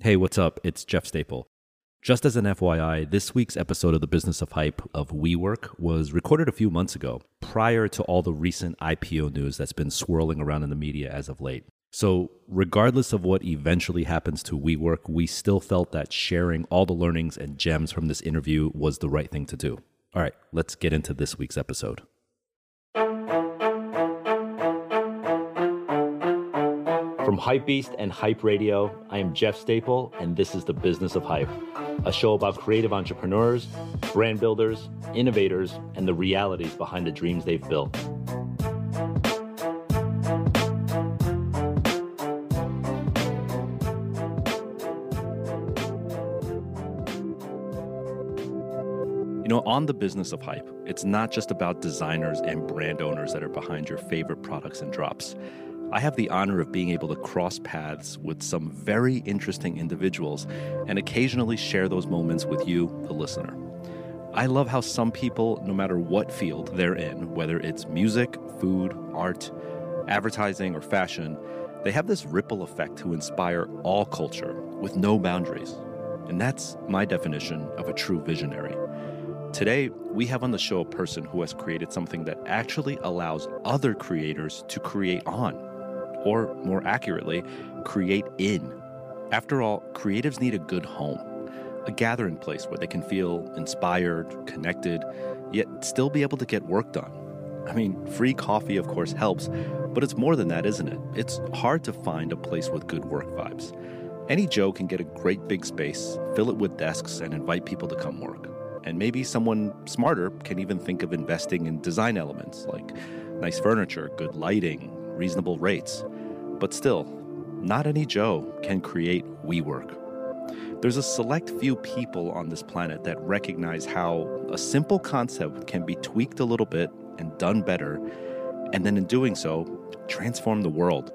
Hey, what's up? It's Jeff Staple. Just as an FYI, this week's episode of the Business of Hype of WeWork was recorded a few months ago, prior to all the recent IPO news that's been swirling around in the media as of late. So, regardless of what eventually happens to WeWork, we still felt that sharing all the learnings and gems from this interview was the right thing to do. All right, let's get into this week's episode. From Hypebeast and Hype Radio, I am Jeff Staple, and this is the Business of Hype, a show about creative entrepreneurs, brand builders, innovators, and the realities behind the dreams they've built. You know, on the business of hype, it's not just about designers and brand owners that are behind your favorite products and drops. I have the honor of being able to cross paths with some very interesting individuals and occasionally share those moments with you, the listener. I love how some people, no matter what field they're in, whether it's music, food, art, advertising, or fashion, they have this ripple effect to inspire all culture with no boundaries. And that's my definition of a true visionary. Today, we have on the show a person who has created something that actually allows other creators to create on, or more accurately, create in. After all, creatives need a good home, a gathering place where they can feel inspired, connected, yet still be able to get work done. I mean, free coffee, of course, helps, but it's more than that, isn't it? It's hard to find a place with good work vibes. Any Joe can get a great big space, fill it with desks, and invite people to come work. And maybe someone smarter can even think of investing in design elements like nice furniture, good lighting, reasonable rates. But still, not any Joe can create WeWork. There's a select few people on this planet that recognize how a simple concept can be tweaked a little bit and done better, and then in doing so, transform the world.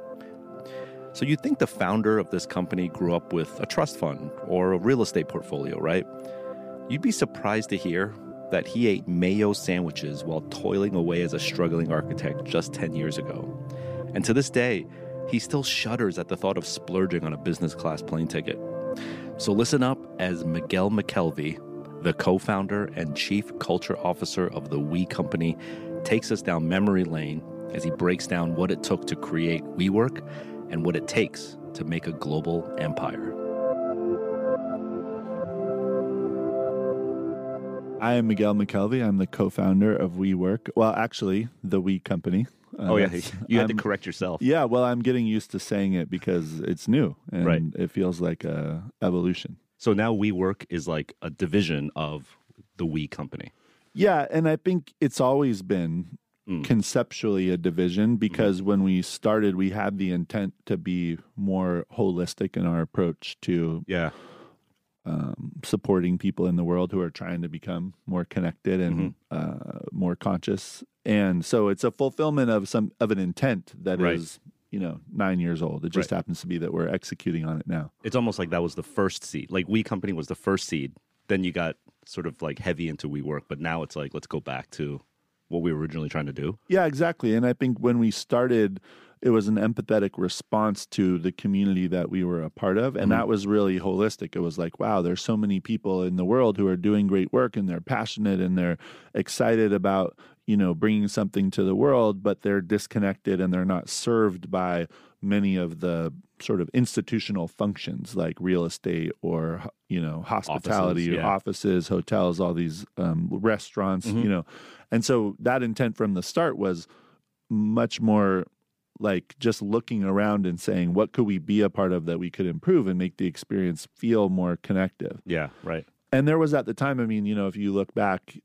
So you'd think the founder of this company grew up with a trust fund or a real estate portfolio, right? You'd be surprised to hear that he ate mayo sandwiches while toiling away as a struggling architect just 10 years ago. And to this day, he still shudders at the thought of splurging on a business class plane ticket. So listen up as Miguel McKelvey, the co founder and chief culture officer of the We Company, takes us down memory lane as he breaks down what it took to create WeWork and what it takes to make a global empire. I am Miguel McKelvey. I'm the co-founder of WeWork. Well, actually, the We Company. Uh, oh yeah, you had I'm, to correct yourself. Yeah, well, I'm getting used to saying it because it's new and right. it feels like a evolution. So now WeWork is like a division of the We Company. Yeah, and I think it's always been mm. conceptually a division because mm. when we started, we had the intent to be more holistic in our approach to yeah um, supporting people in the world who are trying to become more connected and mm-hmm. uh, more conscious. And so it's a fulfillment of some of an intent that right. is, you know, nine years old. It just right. happens to be that we're executing on it now. It's almost like that was the first seed. Like We Company was the first seed. Then you got sort of like heavy into WeWork, but now it's like let's go back to what we were originally trying to do. Yeah, exactly. And I think when we started it was an empathetic response to the community that we were a part of and mm-hmm. that was really holistic it was like wow there's so many people in the world who are doing great work and they're passionate and they're excited about you know bringing something to the world but they're disconnected and they're not served by many of the sort of institutional functions like real estate or you know hospitality offices, yeah. offices hotels all these um, restaurants mm-hmm. you know and so that intent from the start was much more like just looking around and saying what could we be a part of that we could improve and make the experience feel more connective? Yeah right. And there was at the time i mean you know if you look back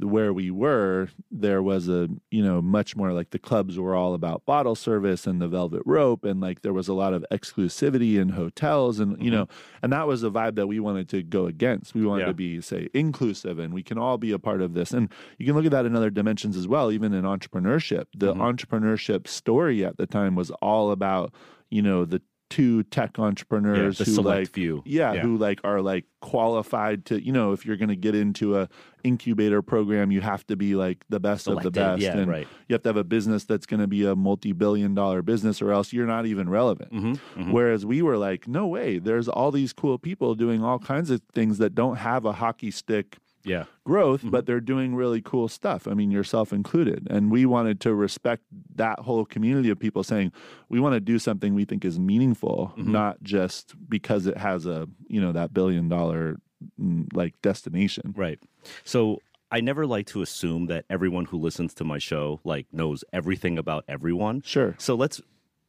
where we were, there was a, you know, much more like the clubs were all about bottle service and the velvet rope. And like there was a lot of exclusivity in hotels. And, you mm-hmm. know, and that was a vibe that we wanted to go against. We wanted yeah. to be, say, inclusive and we can all be a part of this. And you can look at that in other dimensions as well, even in entrepreneurship. The mm-hmm. entrepreneurship story at the time was all about, you know, the two tech entrepreneurs the who like few. yeah, Yeah. who like are like qualified to you know if you're going to get into a incubator program you have to be like the best of the best yeah, and right. you have to have a business that's going to be a multi-billion dollar business or else you're not even relevant Mm-hmm. whereas we were like no way there's all these cool people doing all kinds of things that don't have a hockey stick Yeah. growth, Mm-hmm. but they're doing really cool stuff. I mean, yourself included. And we wanted to respect that whole community of people saying, we want to do something we think is meaningful, Mm-hmm. not just because it has a, you know, that billion dollar mm, like destination. Right. So I never like to assume that everyone who listens to my show like knows everything about everyone. Sure. So let's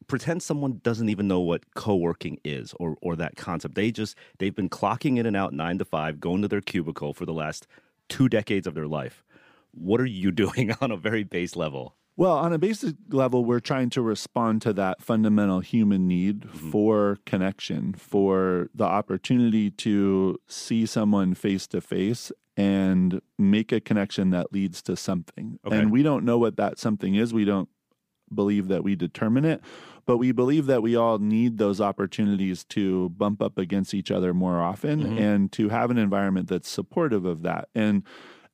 pretend someone doesn't even know what co-working is or or that concept. They just they've been clocking in and out 9 to 5, going to their cubicle for the last 2 decades of their life. What are you doing on a very base level? Well, on a basic level, we're trying to respond to that fundamental human need Mm-hmm. for connection, for the opportunity to see someone face to face and make a connection that leads to something. Okay. And we don't know what that something is. We don't believe that we determine it, but we believe that we all need those opportunities to bump up against each other more often Mhm. and to have an environment that's supportive of that. And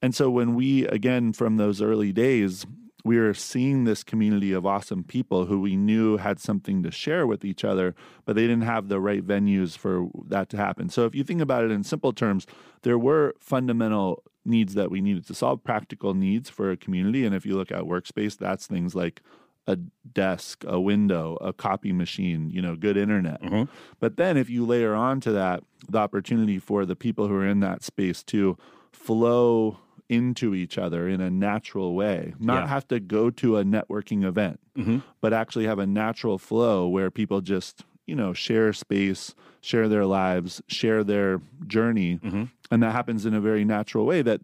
and so when we again from those early days we were seeing this community of awesome people who we knew had something to share with each other, but they didn't have the right venues for that to happen. So if you think about it in simple terms, there were fundamental needs that we needed to solve, practical needs for a community. And if you look at workspace, that's things like a desk, a window, a copy machine, you know, good internet. Mhm. But then if you layer onto that the opportunity for the people who are in that space to flow into each other in a natural way, not Yeah. have to go to a networking event, Mhm. but actually have a natural flow where people just, you know, share space, share their lives, share their journey. Mhm. And that happens in a very natural way that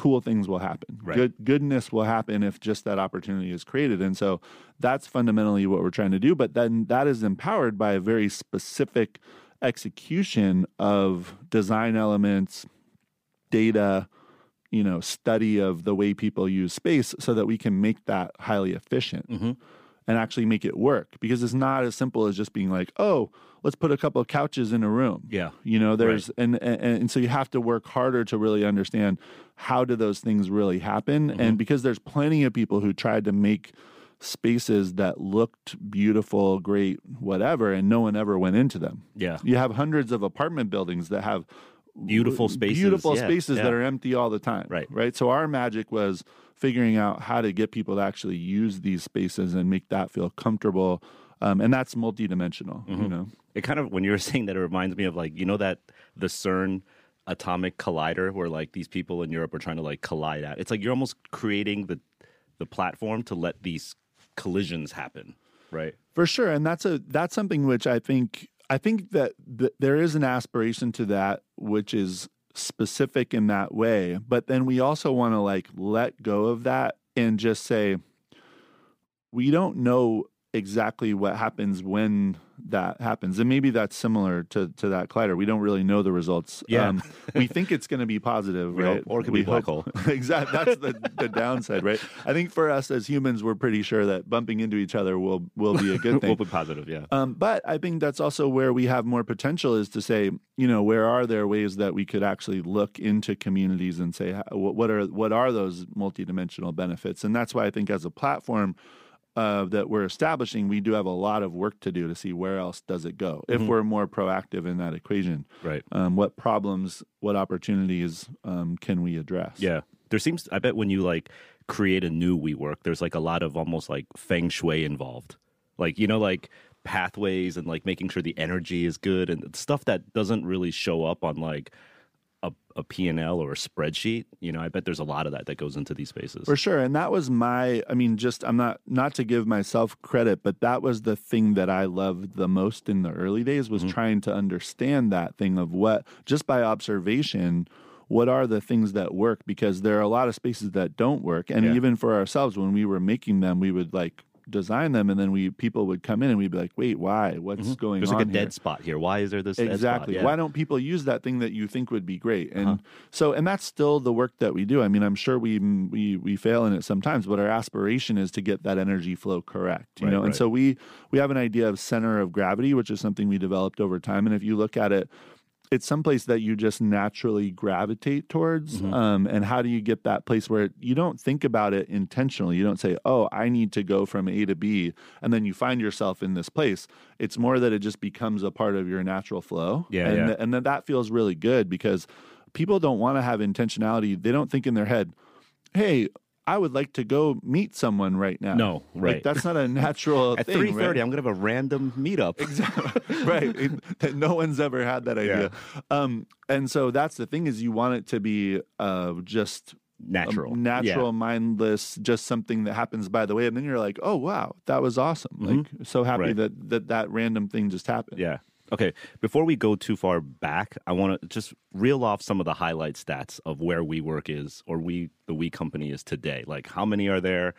cool things will happen. Right. Good goodness will happen if just that opportunity is created. And so that's fundamentally what we're trying to do. But then that is empowered by a very specific execution of design elements, data, you know, study of the way people use space so that we can make that highly efficient Mhm. And actually make it work. Because it's not as simple as just being like, oh, let's put a couple of couches in a room. Yeah. You know, there's and, and and so you have to work harder to really understand how do those things really happen. And mm-hmm. because there's plenty of people who tried to make spaces that looked beautiful, great, whatever, and no one ever went into them. Yeah. You have hundreds of apartment buildings that have Beautiful spaces, beautiful yeah, spaces yeah. that are empty all the time. Right. Right. So our magic was figuring out how to get people to actually use these spaces and make that feel comfortable. Um, and that's multidimensional, Mm-hmm. you know. It kind of when you were saying that it reminds me of like you know that the CERN atomic collider where like these people in Europe are trying to like collide at. It's like you're almost creating the the platform to let these collisions happen, right? For sure, and that's a that's something which I think I think that th- there is an aspiration to that which is specific in that way, but then we also want to like let go of that and just say we don't know exactly what happens when that happens. And maybe that's similar to to that collider. We don't really know the results. Um, Yeah. we think it's going to be positive, right? hope- or it could we be black hole. exactly. That's the, the downside, right? I think for us as humans, we're pretty sure that bumping into each other will will be a good thing. we'll be positive, yeah. Um, but I think that's also where we have more potential is to say, you know, where are there ways that we could actually look into communities and say, what what are what are those multidimensional benefits? And that's why I think as a platform uh, that we're establishing, we do have a lot of work to do to see where else does it go if we're more proactive in that equation. Right. Um, what problems, what opportunities um, can we address? Yeah. There seems I bet when you like create a new WeWork, there's like a lot of almost like feng shui involved. Like, you know, like pathways and like making sure the energy is good and stuff that doesn't really show up on like a, a P&L or a spreadsheet. You know, I bet there's a lot of that that goes into these spaces. For sure. And that was my I mean, just I'm not not to give myself credit, but that was the thing that I loved the most in the early days was mm-hmm. trying to understand that thing of what just by observation what are the things that work because there are a lot of spaces that don't work and Yeah. even for ourselves when we were making them we would like design them, and then we people would come in and we'd be like, "Wait, why? What's Mhm. going There's on?" like a here? dead spot here. Why is there this exactly Yeah. why don't people use that thing that you think would be great and Uh-huh. so and that's still the work that we do i mean i'm sure we we we fail in it sometimes but our aspiration is to get that energy flow correct you Right, know and so we we have an idea of center of gravity which is something we developed over time and if you look at it it's someplace that you just naturally gravitate towards Mhm. um, and how do you get that place where you don't think about it intentionally you don't say oh i need to go from a to b and then you find yourself in this place it's more that it just becomes a part of your natural flow Yeah, and, yeah. th- and then that feels really good because people don't want to have intentionality they don't think in their head hey i would like to go meet someone right now No, Like, right. that's not a natural At thing three thirty, right? I'm gonna have a random meetup. Exactly. right. It- no one's ever had that idea. Um, and so that's the thing is you want it to be uh, just a Natural, natural, mindless, just something that happens by the way. And then you're like, oh, wow, that was awesome. Like, so happy Mm-hmm. Right. that, that that random thing just happened. Yeah. Okay. Before we go too far back, I want to just reel off some of the highlight stats of where WeWork is, or we the We Company is today. Like, how many are there?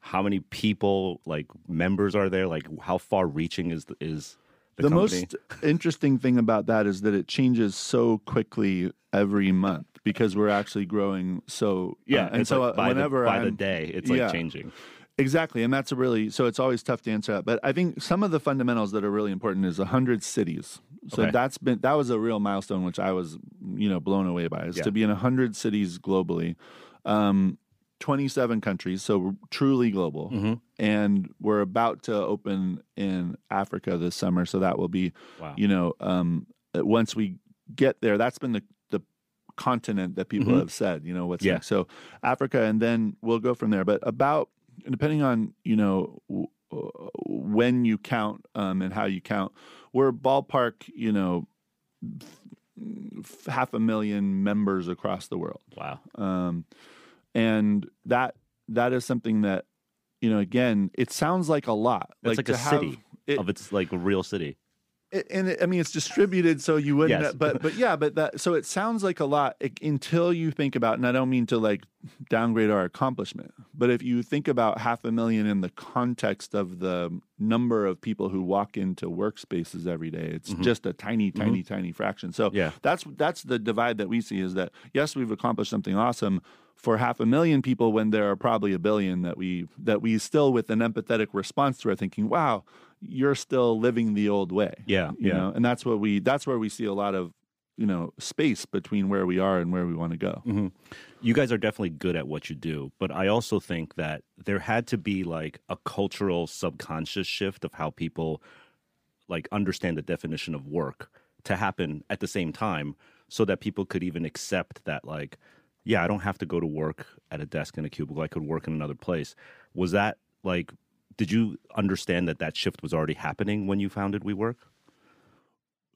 How many people, like members, are there? Like, how far reaching is the, is the, the most interesting thing about that is that it changes so quickly every month because we're actually growing so yeah, uh, and so like uh, by whenever the, by I'm- day, it's like Yeah. changing. Exactly, and that's a really so it's always tough to answer that. But I think some of the fundamentals that are really important is hundred cities. So Okay. that's been that was a real milestone, which I was you know blown away by. Is Yeah. to be in hundred cities globally, um, twenty seven countries, so we're truly global. Mhm. And we're about to open in Africa this summer, so that will be Wow. you know um, once we get there, that's been the the continent that people Mhm. have said. You know what's Yeah. next. So Africa, and then we'll go from there. But about depending on you know w- uh, when you count um, and how you count, we're ballpark you know f- half a million members across the world, Wow. um, and that that is something that you know again it sounds like a lot. It's like a have- city it- of its like a real city. And it, I mean, it's distributed, so you wouldn't. Yes. But but yeah, but that so it sounds like a lot until you think about. And I don't mean to like downgrade our accomplishment, but if you think about half a million in the context of the number of people who walk into workspaces every day, it's mm-hmm. just a tiny, mm-hmm. tiny, tiny fraction. So Yeah. that's that's the divide that we see is that yes, we've accomplished something awesome for half a million people when there are probably a billion that we that we still with an empathetic response to are thinking, wow, you're still living the old way. Yeah, You yeah. know, and that's what we that's where we see a lot of, you know, space between where we are and where we want to go. Mm-hmm. you guys are definitely good at what you do, but I also think that there had to be like a cultural subconscious shift of how people like understand the definition of work to happen at the same time so that people could even accept that like yeah, I don't have to go to work at a desk in a cubicle. I could work in another place. Was that like did you understand that that shift was already happening when you founded WeWork?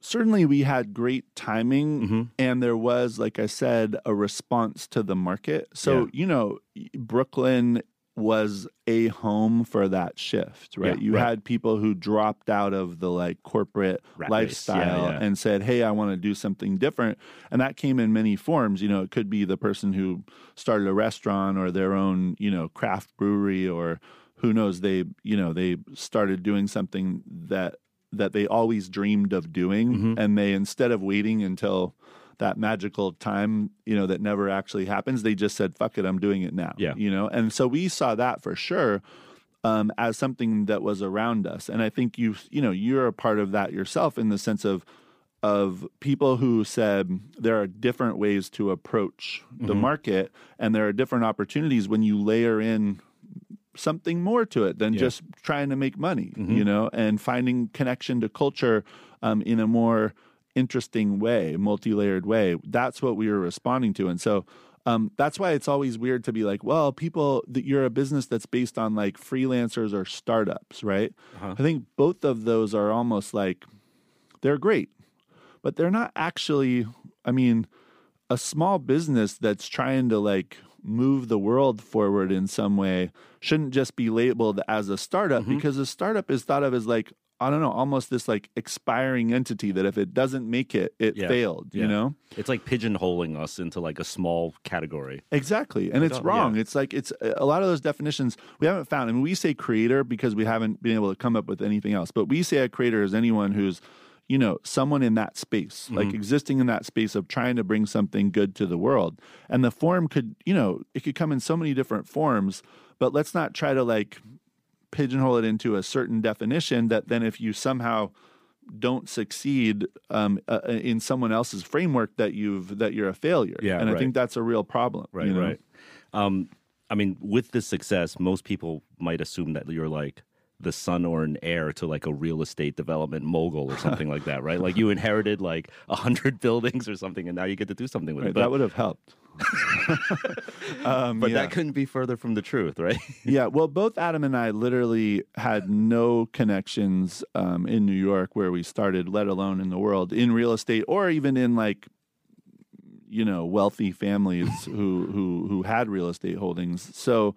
Certainly we had great timing Mhm. and there was like I said a response to the market. So, Yeah. you know, Brooklyn was a home for that shift, right? Yeah, you right. had people who dropped out of the like corporate Rat race, yeah, lifestyle yeah. and said, "Hey, I want to do something different." And that came in many forms, you know, it could be the person who started a restaurant or their own, you know, craft brewery or who knows they, you know, they started doing something that that they always dreamed of doing Mhm. and they instead of waiting until that magical time, you know, that never actually happens, they just said, fuck it, I'm doing it now. Yeah. You know, and so we saw that for sure um, as something that was around us. And I think you, you know, you're a part of that yourself in the sense of, of people who said there are different ways to approach the Mhm. market and there are different opportunities when you layer in something more to it than Yeah. just trying to make money, Mhm. you know, and finding connection to culture um, in a more interesting way, multi-layered way. That's what we were responding to, and so um, that's why it's always weird to be like, well, people that you're a business that's based on like freelancers or startups, right? Uh-huh. I think both of those are almost like they're great, but they're not actually. I mean, a small business that's trying to like move the world forward in some way shouldn't just be labeled as a startup Mhm. because a startup is thought of as like I don't know, almost this like expiring entity that if it doesn't make it, it Yeah. failed. You Yeah. know. It's like pigeonholing us into like a small category. Exactly. And it's wrong. yeah. It's like it's a lot of those definitions we haven't found. I mean, we say creator because we haven't been able to come up with anything else. But we say a creator is anyone who's, you know, someone in that space, like existing in that space of trying to bring something good to the world. And the form could, you know, it could come in so many different forms, but let's not try to like pigeonhole it into a certain definition that then if you somehow don't succeed um, uh, in someone else's framework that you've that you're a failure Yeah, and i think that's a real problem Right, you know? right. Um, I mean, with this success, most people might assume that you're like the son or an heir to like a real estate development mogul or something like that, right? Like you inherited like a hundred buildings or something, and now you get to do something with Right, it. But, that would have helped um, but yeah. that couldn't be further from the truth, right? yeah well both adam and i literally had no connections um, in new york where we started let alone in the world in real estate or even in like you know wealthy families who who who had real estate holdings so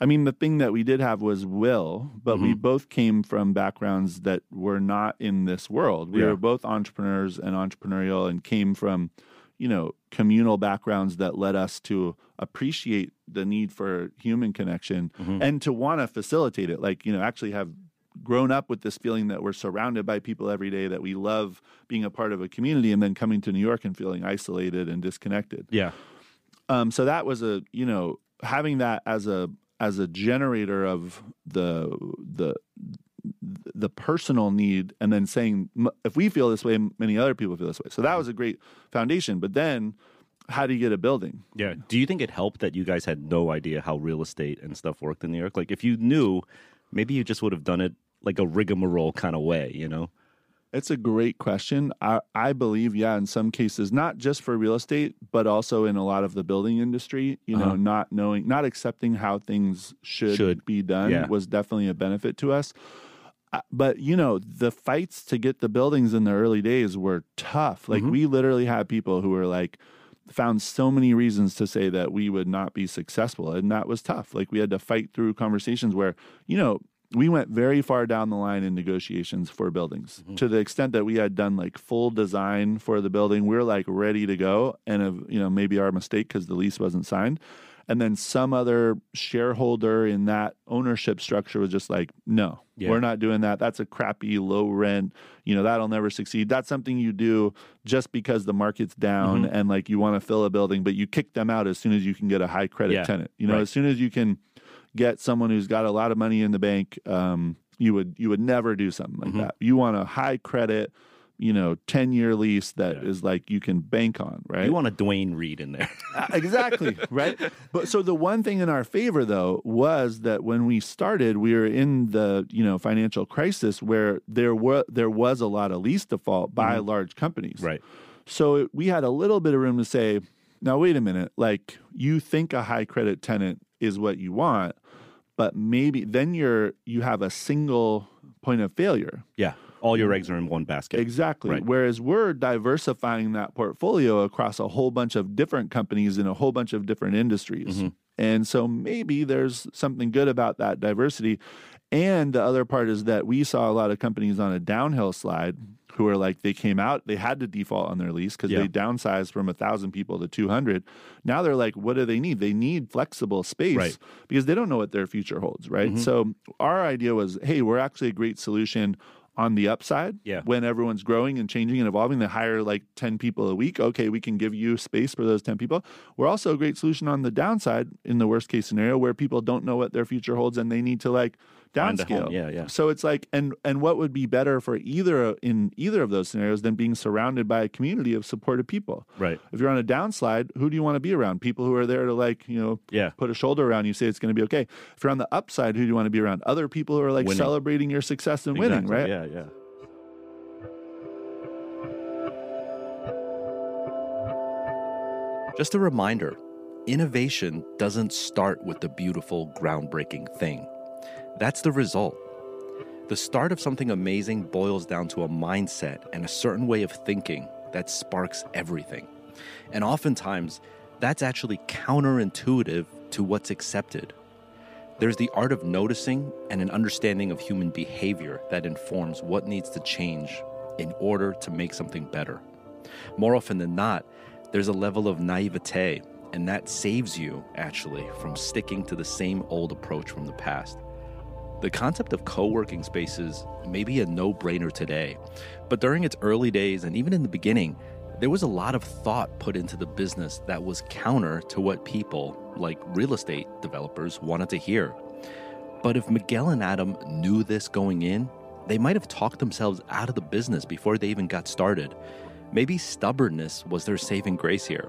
i mean the thing that we did have was will but we both came from backgrounds that were not in this world. We Yeah. were both entrepreneurs and entrepreneurial and came from you know communal backgrounds that led us to appreciate the need for human connection and to want to facilitate it. Like you know actually have grown up with this feeling that we're surrounded by people every day that we love being a part of a community and then coming to new york and feeling isolated and disconnected. Yeah. um, so that was a you know having that as a as a generator of the the the personal need and then saying if we feel this way many other people feel this way so that was a great foundation but then how do you get a building Yeah. Do you think it helped that you guys had no idea how real estate and stuff worked in New York? Like, if you knew, maybe you just would have done it like a rigmarole kind of way, you know? It's a great question. I, I believe, yeah, in some cases, not just for real estate, but also in a lot of the building industry, you know, Uh-huh. not knowing, not accepting how things should, Should. be done Yeah. was definitely a benefit to us. Uh, But, you know, the fights to get the buildings in the early days were tough. Like, Mhm. we literally had people who were like, found so many reasons to say that we would not be successful. And that was tough. Like, we had to fight through conversations where, you know, we went very far down the line in negotiations for buildings Mm-hmm. to the extent that we had done like full design for the building. We are like ready to go, and uh, you know maybe our mistake because the lease wasn't signed, and then some other shareholder in that ownership structure was just like, no, Yeah. we're not doing that. That's a crappy low rent. You know that'll never succeed. That's something you do just because the market's down Mm-hmm. and like you want to fill a building, but you kick them out as soon as you can get a high credit Yeah. tenant. You know, Right. as soon as you can get someone who's got a lot of money in the bank, um, you would you would never do something like Mhm. that. You want a high credit, you know, ten year lease that is Yeah. like you can bank on, right? You want a Duane Reade in there. Uh, exactly right. But so the one thing in our favor though was that when we started, we were in the you know financial crisis where there were there was a lot of lease default by large companies, right. so it- we had a little bit of room to say, now wait a minute, like you think a high credit tenant is what you want, but maybe then you're you have a single point of failure. Yeah. All your eggs are in one basket. Exactly. Right. Whereas we're diversifying that portfolio across a whole bunch of different companies in a whole bunch of different industries. Mm-hmm. And so maybe there's something good about that diversity. And the other part is that we saw a lot of companies on a downhill slide who are like they came out, they had to default on their lease because Yeah. they downsized from a thousand people to two hundred. Now they're like, what do they need? They need flexible space Right. Mm-hmm. because they don't know what their future holds, right? So our idea was, hey, we're actually a great solution on the upside Yeah. when everyone's growing and changing and evolving they hire like 10 people a week okay we can give you space for those 10 people we're also a great solution on the downside in the worst case scenario where people don't know what their future holds and they need to like Find a home. Downscale Yeah, yeah. so it's like and and what would be better for either in either of those scenarios than being surrounded by a community of supportive people Right. if you're on a downslide who do you want to be around people who are there to like you know Yeah. put a shoulder around you say it's going to be okay if you're on the upside who do you want to be around other people who are like Winning. celebrating your success and winning right Yeah, yeah. Just a reminder innovation doesn't start with the beautiful, groundbreaking thing. That's the result. The start of something amazing boils down to a mindset and a certain way of thinking that sparks everything. And oftentimes, that's actually counterintuitive to what's accepted. There's the art of noticing and an understanding of human behavior that informs what needs to change in order to make something better. More often than not, there's a level of naivete, and that saves you, actually, from sticking to the same old approach from the past. The concept of co working spaces may be a no brainer today, but during its early days and even in the beginning, there was a lot of thought put into the business that was counter to what people, like real estate developers, wanted to hear. But if Miguel and Adam knew this going in, they might have talked themselves out of the business before they even got started. Maybe stubbornness was their saving grace here.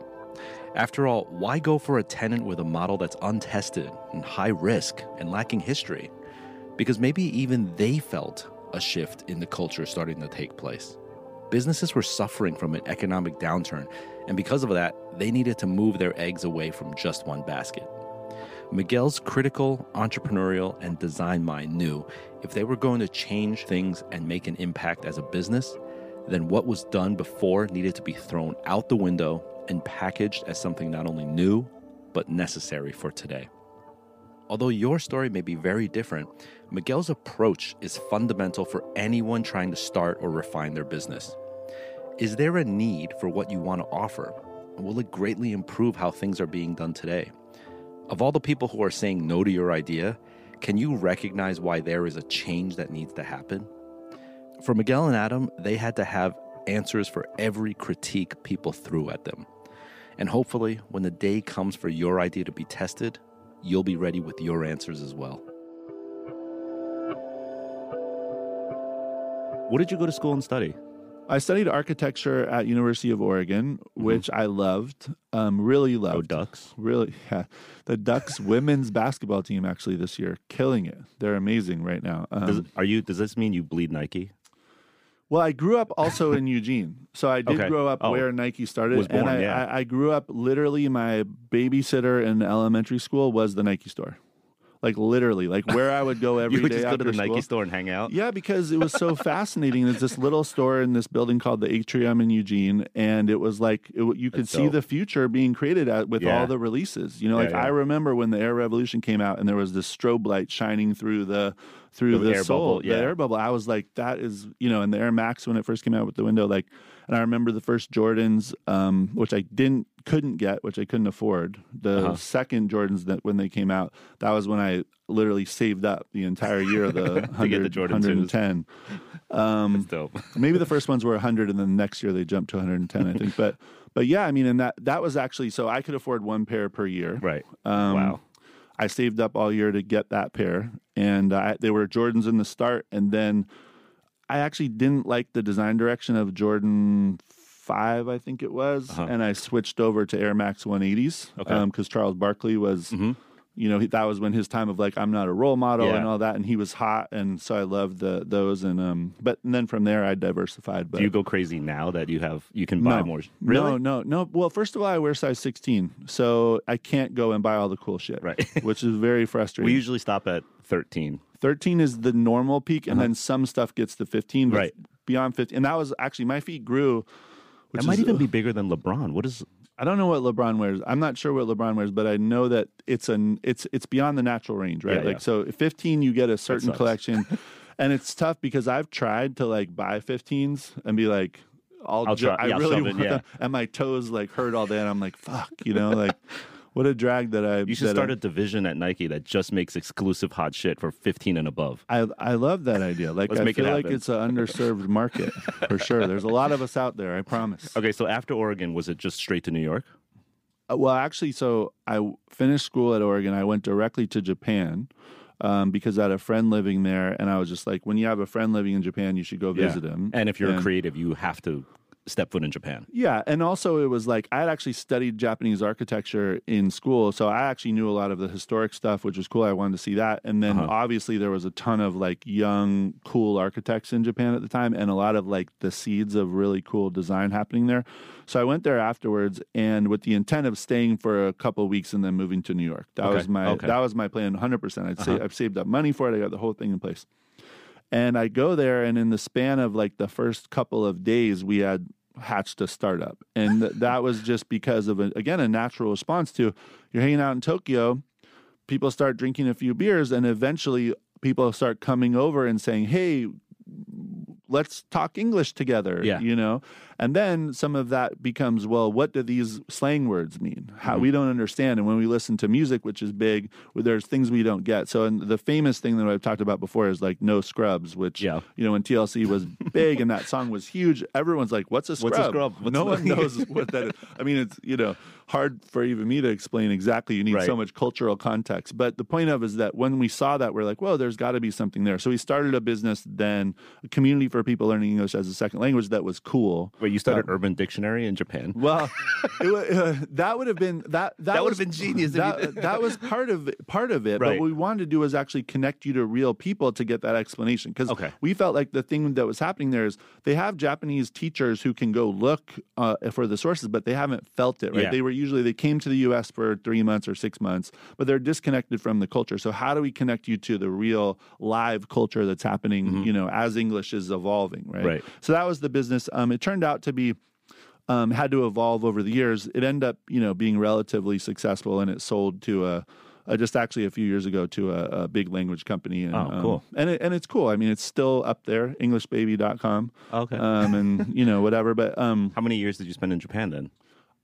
After all, why go for a tenant with a model that's untested and high risk and lacking history? Because maybe even they felt a shift in the culture starting to take place. Businesses were suffering from an economic downturn, and because of that, they needed to move their eggs away from just one basket. Miguel's critical, entrepreneurial, and design mind knew if they were going to change things and make an impact as a business, then what was done before needed to be thrown out the window and packaged as something not only new, but necessary for today. Although your story may be very different, Miguel's approach is fundamental for anyone trying to start or refine their business. Is there a need for what you want to offer? Will it greatly improve how things are being done today? Of all the people who are saying no to your idea, can you recognize why there is a change that needs to happen? For Miguel and Adam, they had to have answers for every critique people threw at them. And hopefully, when the day comes for your idea to be tested, you'll be ready with your answers as well. What did you go to school and study? I studied architecture at University of Oregon, which mm-hmm. I loved, um, really loved. Oh, Ducks! Really, yeah. The Ducks women's basketball team actually this year, killing it. They're amazing right now. Um, does, are you? Does this mean you bleed Nike? Well, I grew up also in Eugene, so I did okay. grow up oh, where Nike started, born, and I, yeah. I, I grew up literally. My babysitter in elementary school was the Nike store like literally, like where I would go every you would day just go to the school. Nike store and hang out. Yeah, because it was so fascinating. There's this little store in this building called the Atrium in Eugene, and it was like it, you could That's see dope. the future being created at, with yeah. all the releases. You know, like yeah, yeah. I remember when the Air Revolution came out, and there was this strobe light shining through the through the, the air sole, bubble, yeah. the air bubble. I was like, that is, you know, and the Air Max when it first came out with the window, like and I remember the first Jordans, um, which I didn't couldn't get, which I couldn't afford. The uh-huh. second Jordans that when they came out, that was when I literally saved up the entire year of the 100, the Jordan 110. Um, dope. maybe the first ones were 100, and then the next year they jumped to 110, I think. But but yeah, I mean, and that that was actually so I could afford one pair per year. Right. Um, wow. I saved up all year to get that pair, and uh, they were Jordans in the start, and then I actually didn't like the design direction of Jordan five, I think it was, uh-huh. and I switched over to Air Max 180s because okay. um, Charles Barkley was. Mm-hmm. You know, that was when his time of like I'm not a role model yeah. and all that, and he was hot, and so I loved the, those. And um, but and then from there I diversified. But do you go crazy now that you have you can buy no, more? Really? No, no, no. Well, first of all, I wear size 16, so I can't go and buy all the cool shit, right? which is very frustrating. We usually stop at 13. 13 is the normal peak, and uh-huh. then some stuff gets to 15. right. Beyond 15. And that was actually, my feet grew. Which that might is, even be bigger than LeBron. What is. I don't know what LeBron wears. I'm not sure what LeBron wears, but I know that it's an it's it's beyond the natural range, right? Yeah, like yeah. so 15 you get a certain collection. and it's tough because I've tried to like buy 15s and be like I'll, I'll try, I really want yeah. them, and my toes like hurt all day and I'm like fuck, you know, like what a drag that I. You should start I, a division at Nike that just makes exclusive hot shit for 15 and above. I I love that idea. Like I feel it like it's an underserved market for sure. There's a lot of us out there. I promise. Okay, so after Oregon, was it just straight to New York? Uh, well, actually, so I finished school at Oregon. I went directly to Japan. Um, because I had a friend living there, and I was just like, when you have a friend living in Japan, you should go visit yeah. him. And if you're and, creative, you have to step foot in Japan. Yeah, and also it was like I had actually studied Japanese architecture in school, so I actually knew a lot of the historic stuff, which was cool. I wanted to see that, and then uh-huh. obviously there was a ton of like young, cool architects in Japan at the time, and a lot of like the seeds of really cool design happening there. So I went there afterwards, and with the intent of staying for a couple of weeks and then moving to New York. That okay. was my okay. that was my plan, hundred percent. I'd uh-huh. say I've saved up money for it. I got the whole thing in place. And I go there, and in the span of like the first couple of days, we had hatched a startup. And that was just because of, a, again, a natural response to you're hanging out in Tokyo, people start drinking a few beers, and eventually people start coming over and saying, "Hey, let's talk English together." Yeah. you know. And then some of that becomes, well, what do these slang words mean? How Mm-hmm. we don't understand. And when we listen to music, which is big, there's things we don't get. So, and the famous thing that I've talked about before is like "No Scrubs," which Yeah. you know when TLC was big and that song was huge, everyone's like, "What's a scrub?" What's a scrub? What's no one knows what that is. I mean, it's you know hard for even me to explain exactly. You need Right. so much cultural context. But the point of is that when we saw that, we're like, well, there's got to be something there. So we started a business then, a community for people learning English as a second language that was cool. Wait, you started Urban Dictionary in Japan? Well, it, uh, that would have been that. That, That would have been genius That, that was part of it, part of it. But what we wanted to do was actually connect you to real people to get that explanation. Because Okay. we felt like the thing that was happening there is they have Japanese teachers who can go look uh, for the sources, but they haven't felt it. Right? Yeah. They were usually they came to the U.S. for three months or six months, but they're disconnected from the culture. So how do we connect you to the real live culture that's happening? You know, as English is evolving, right? Mm-hmm. Right. So that was the business. Um, it turned out to be um, had to evolve over the years. It ended up, you know, being relatively successful, and it sold to a, a just actually a few years ago to a, a big language company. And, Oh, um, cool. and it, and it's cool. I mean, it's still up there, EnglishBaby.com. Okay. Um, and you know whatever, but um, How many years did you spend in Japan then?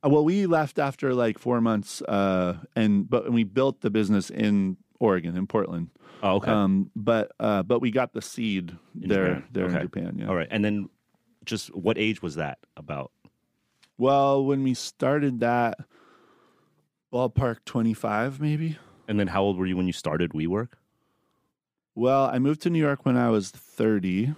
Well, we left after like four months, uh, and but we built the business in Oregon, in Portland. Oh, okay. Um, but uh, but we got the seed there Japan. there Okay. in Japan. Yeah. All right. And then just what age was that about? Well, when we started that, ballpark twenty five maybe. And then how old were you when you started WeWork? Well, I moved to New York when I was 30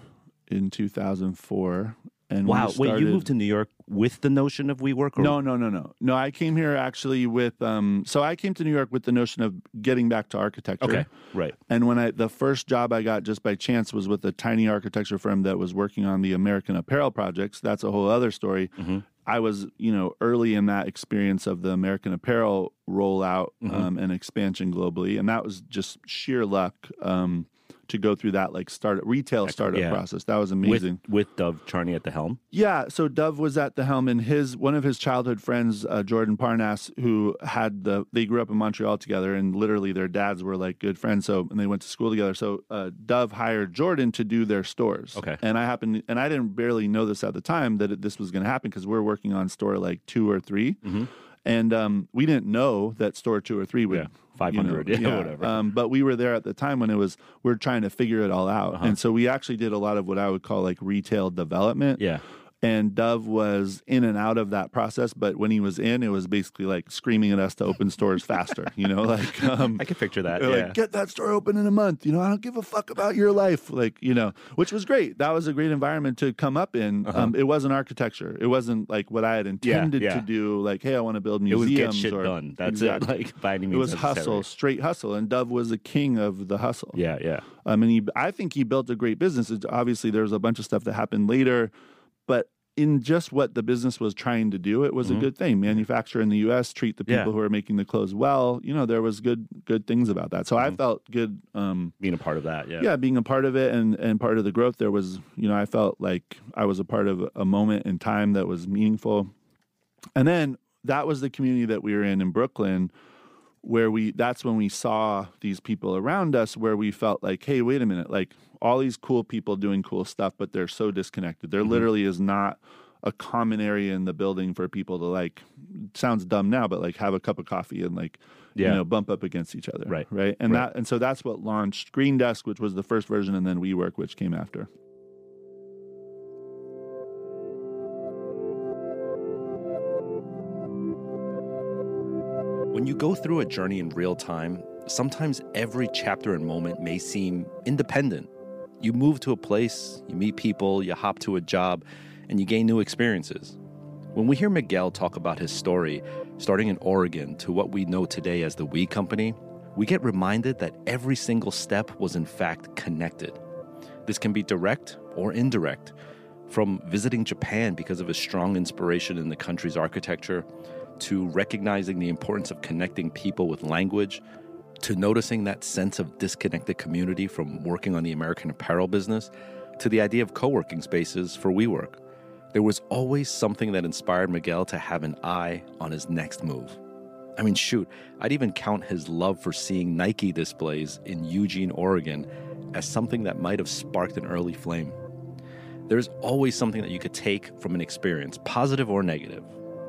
in 2004. And Wow. Wait, you moved to New York with the notion of WeWork? Or? No, no, no, no. No, I came here actually with um so I came to New York with the notion of getting back to architecture. Okay. Right. And when I the first job I got just by chance was with a tiny architecture firm that was working on the American Apparel projects. That's a whole other story. Mhm. I was, you know, early in that experience of the American Apparel rollout Mm-hmm. um, and expansion globally, and that was just sheer luck um, to go through that like start retail startup yeah. process. That was With, amazing. with Dov Charney at the helm? Yeah, so Dov was at the helm, and his one of his childhood friends, uh, Jordan Parnass, who had the they grew up in Montreal together, and literally their dads were like good friends. So and they went to school together. So uh, Dov hired Jordan to do their stores. Okay. and I happened, and I didn't barely know this at the time that it, this was going to happen because we're working on store like two or 3 Mm-hmm. And um, we didn't know that store two or three would. Yeah, 500, you know, yeah, whatever. Um, but we were there at the time when it was we're trying to figure it all out, Uh-huh. and so we actually did a lot of what I would call like retail development. Yeah. And Dov was in and out of that process, but when he was in, it was basically like screaming at us to open stores faster. You know, like um, I can picture that. Yeah. like get that store open in a month. You know, I don't give a fuck about your life. Like you know, which was great. That was a great environment to come up in. Um, it wasn't architecture. It wasn't like what I had intended Uh-huh. yeah. to do. Like, hey, I want to build museums. it was get shit or, done. That's Exactly. it. Like by any means It was necessary. hustle, straight hustle, and Dov was the king of the hustle. Yeah, yeah. I mean, he, I think he built a great business. It's, obviously, there's a bunch of stuff that happened later, but in just what the business was trying to do, it was a good thing. Manufacture in the U.S., treat the people Mm-hmm. Yeah. who are making the clothes well. You know, there was good good things about that. So I felt good. Um, Being a part of that. Yeah. yeah, being a part of it and and part of the growth. There was, you know, I felt like I was a part of a moment in time that was meaningful. And then that was the community that we were in in Brooklyn where we that's when we saw these people around us where we felt like hey wait a minute like all these cool people doing cool stuff but they're so disconnected Mm-hmm. there literally is not a common area in the building for people to like sounds dumb now but like have a cup of coffee and like Yeah. you know bump up against each other Right. right and Right. that and so that's what launched green desk which was the first version and then WeWork which came after When you go through a journey in real time, sometimes every chapter and moment may seem independent. You move to a place, you meet people, you hop to a job, and you gain new experiences. When we hear Miguel talk about his story, starting in Oregon to what we know today as the We Company, we get reminded that every single step was in fact connected. This can be direct or indirect, from visiting Japan because of his strong inspiration in the country's architecture, to recognizing the importance of connecting people with language, to noticing that sense of disconnected community from working on the American apparel business, to the idea of co working spaces for WeWork. There was always something that inspired Miguel to have an eye on his next move. I mean, shoot, I'd even count his love for seeing Nike displays in Eugene, Oregon, as something that might have sparked an early flame. There's always something that you could take from an experience, positive or negative.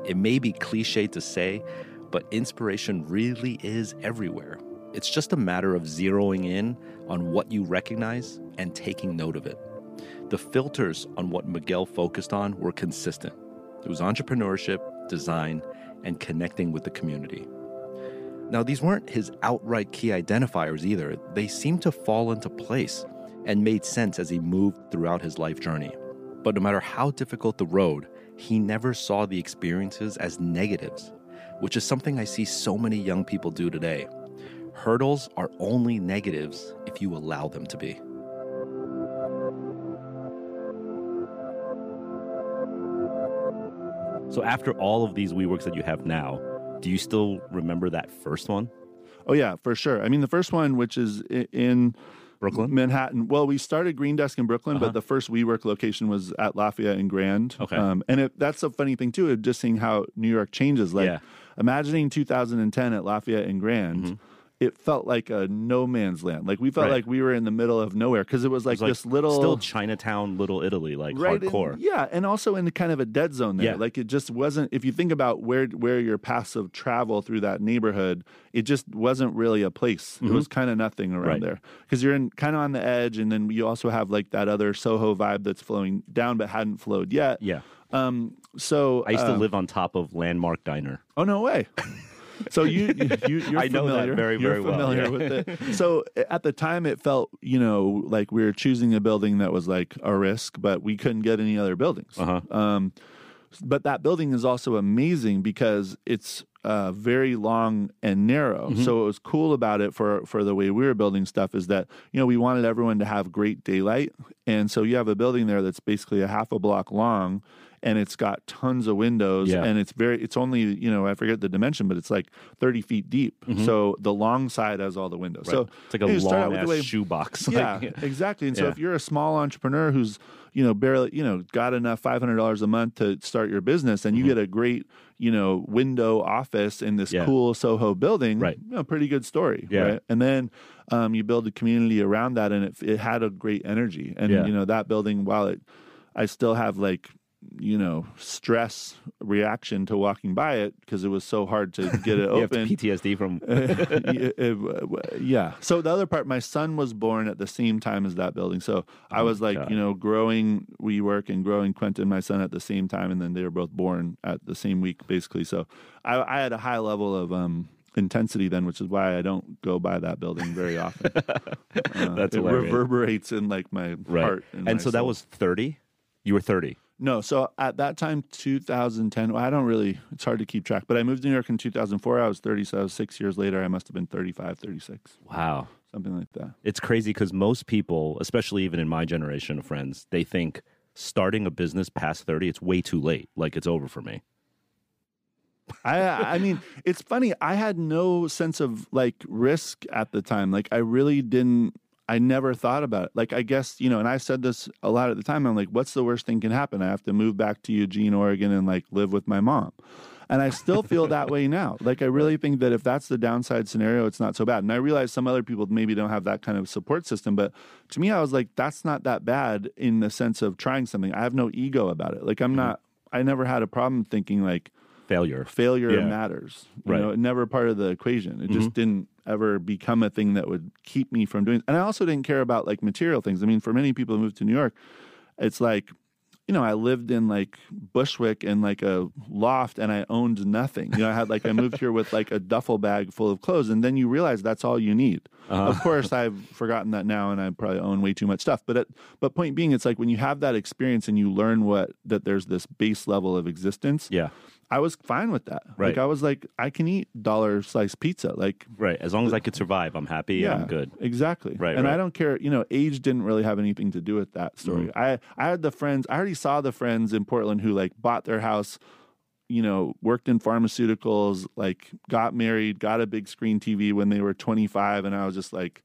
It may be cliche to say, but inspiration really is everywhere. It's just a matter of zeroing in on what you recognize and taking note of it. The filters on what Miguel focused on were consistent it was entrepreneurship, design, and connecting with the community. Now, these weren't his outright key identifiers either. They seemed to fall into place and made sense as he moved throughout his life journey. But no matter how difficult the road, he never saw the experiences as negatives, which is something I see so many young people do today. Hurdles are only negatives if you allow them to be. So after all of these WeWorks that you have now, do you still remember that first one? Oh yeah, for sure. I mean, the first one, which is in Brooklyn, Manhattan. Well, we started Green Desk in Brooklyn, Uh-huh. but the first WeWork location was at Lafayette and Grand. Okay. um, and it, that's a funny thing too, of just seeing how New York changes. Like Yeah. imagining 2010 at Lafayette and Grand. It felt like a no man's land. Like we felt Mm-hmm. Right. like we were in the middle of nowhere because it was like It was like this little still Chinatown, Little Italy, like right in- hardcore. yeah, and also in kind of a dead zone there. Yeah. Like it just wasn't. If you think about where where your paths of travel through that neighborhood, it just wasn't really a place. It was kind of nothing around Mm-hmm. Right. there because you're in kind of on the edge, and then you also have like that other Soho vibe that's flowing down but hadn't flowed yet. Yeah. Um. So I used to um, live on top of Landmark Diner. Oh no way. So you, you you're I know that familiar. very, you're very well, familiar yeah. with it. So at the time, it felt you know like we were choosing a building that was like a risk, but we couldn't get any other buildings. Uh-huh. Um, but that building is also amazing because it's uh, very long and narrow. Mm-hmm. So what was cool about it for for the way we were building stuff is that you know we wanted everyone to have great daylight, and so you have a building there that's basically a half a block long. And it's got tons of windows, Yeah. and it's very. It's only you know I forget the dimension, but it's like thirty feet deep. So the long side has all the windows. Mm-hmm. Right. So it's like a long ass way- shoebox. yeah, Like, exactly. And so if you're a small entrepreneur who's you know barely you know got enough five hundred dollars a month to start your business, and you get a great you know window office in this Mm-hmm. Yeah. cool Soho building, Right. You know, pretty good story, Yeah. right? And then um, you build a community around that, and it it had a great energy. And Yeah. you know that building, while it, I still have like you know stress reaction to walking by it because it was so hard to get it open PTSD from. yeah. So the other part, my son was born at the same time as that building. So I was like, God. you know, growing WeWork and growing Quentin, my son, at the same time, and then they were both born at the same week, basically. So I, I had a high level of um, intensity then, which is why I don't go by that building very often. Uh, That's it hilarious. reverberates in like my Right. heart. And my so that was 30? You were 30. No, so at that time, 2010, well, I don't really, it's hard to keep track, but I moved to New York in 2004. I was 30, so six years later, I must have been 35, 36, Wow. something like that. It's crazy because most people, especially even in my generation of friends, they think starting a business past 30, it's way too late. Like it's over for me. I I mean, it's funny. I had no sense of like risk at the time. Like I really didn't. I never thought about it. Like I guess you know, and I said this a lot at the time. I'm like, what's the worst thing can happen? I have to move back to Eugene, Oregon, and like live with my mom. And I still feel that way now. Like I really think that if that's the downside scenario, it's not so bad. And I realize some other people maybe don't have that kind of support system, but to me, I was like, that's not that bad in the sense of trying something. I have no ego about it. Like I'm not. I never had a problem thinking like Failure. failure Yeah. matters. You Right. know, never part of the equation. It Mm-hmm. just didn't ever become a thing that would keep me from doing. And I also didn't care about like material things. I mean, for many people who move to New York, it's like, you know, I lived in like Bushwick in like a loft and I owned nothing. You know, I had like I moved here with like a duffel bag full of clothes, and then you realize that's all you need. Uh-huh. Of course, I've forgotten that now, and I probably own way too much stuff. But it, but point being, it's like when you have that experience and you learn what that there's this base level of existence. Yeah. I was fine with that. Right. Like I was like, I can eat dollar slice pizza. Like Right. As long as I could survive, I'm happy. yeah, I'm good. Exactly. Right, And right. I don't care, you know, age didn't really have anything to do with that story. Mm-hmm. I I had the friends, I already saw the friends in Portland who like bought their house, you know, worked in pharmaceuticals, like got married, got a big screen TV when they were 25 and I was just like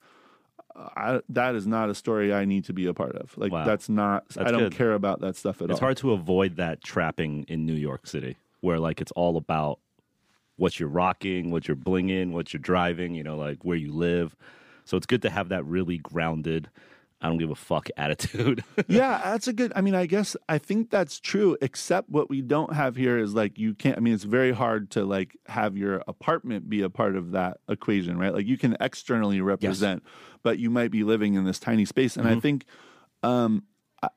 I, that is not a story I need to be a part of. Like Wow. that's not. I don't good. care about that stuff at It's all. It's hard to avoid that trapping in New York City where like it's all about what you're rocking, what you're blinging, what you're driving, you know, like where you live. So it's good to have that really grounded, I don't give a fuck attitude. yeah, that's a good. I mean, I guess I think that's true. Except what we don't have here is like you can't. I mean, it's very hard to like have your apartment be a part of that equation, right? Like you can externally represent, yes. but you might be living in this tiny space. And mm-hmm. I think, um,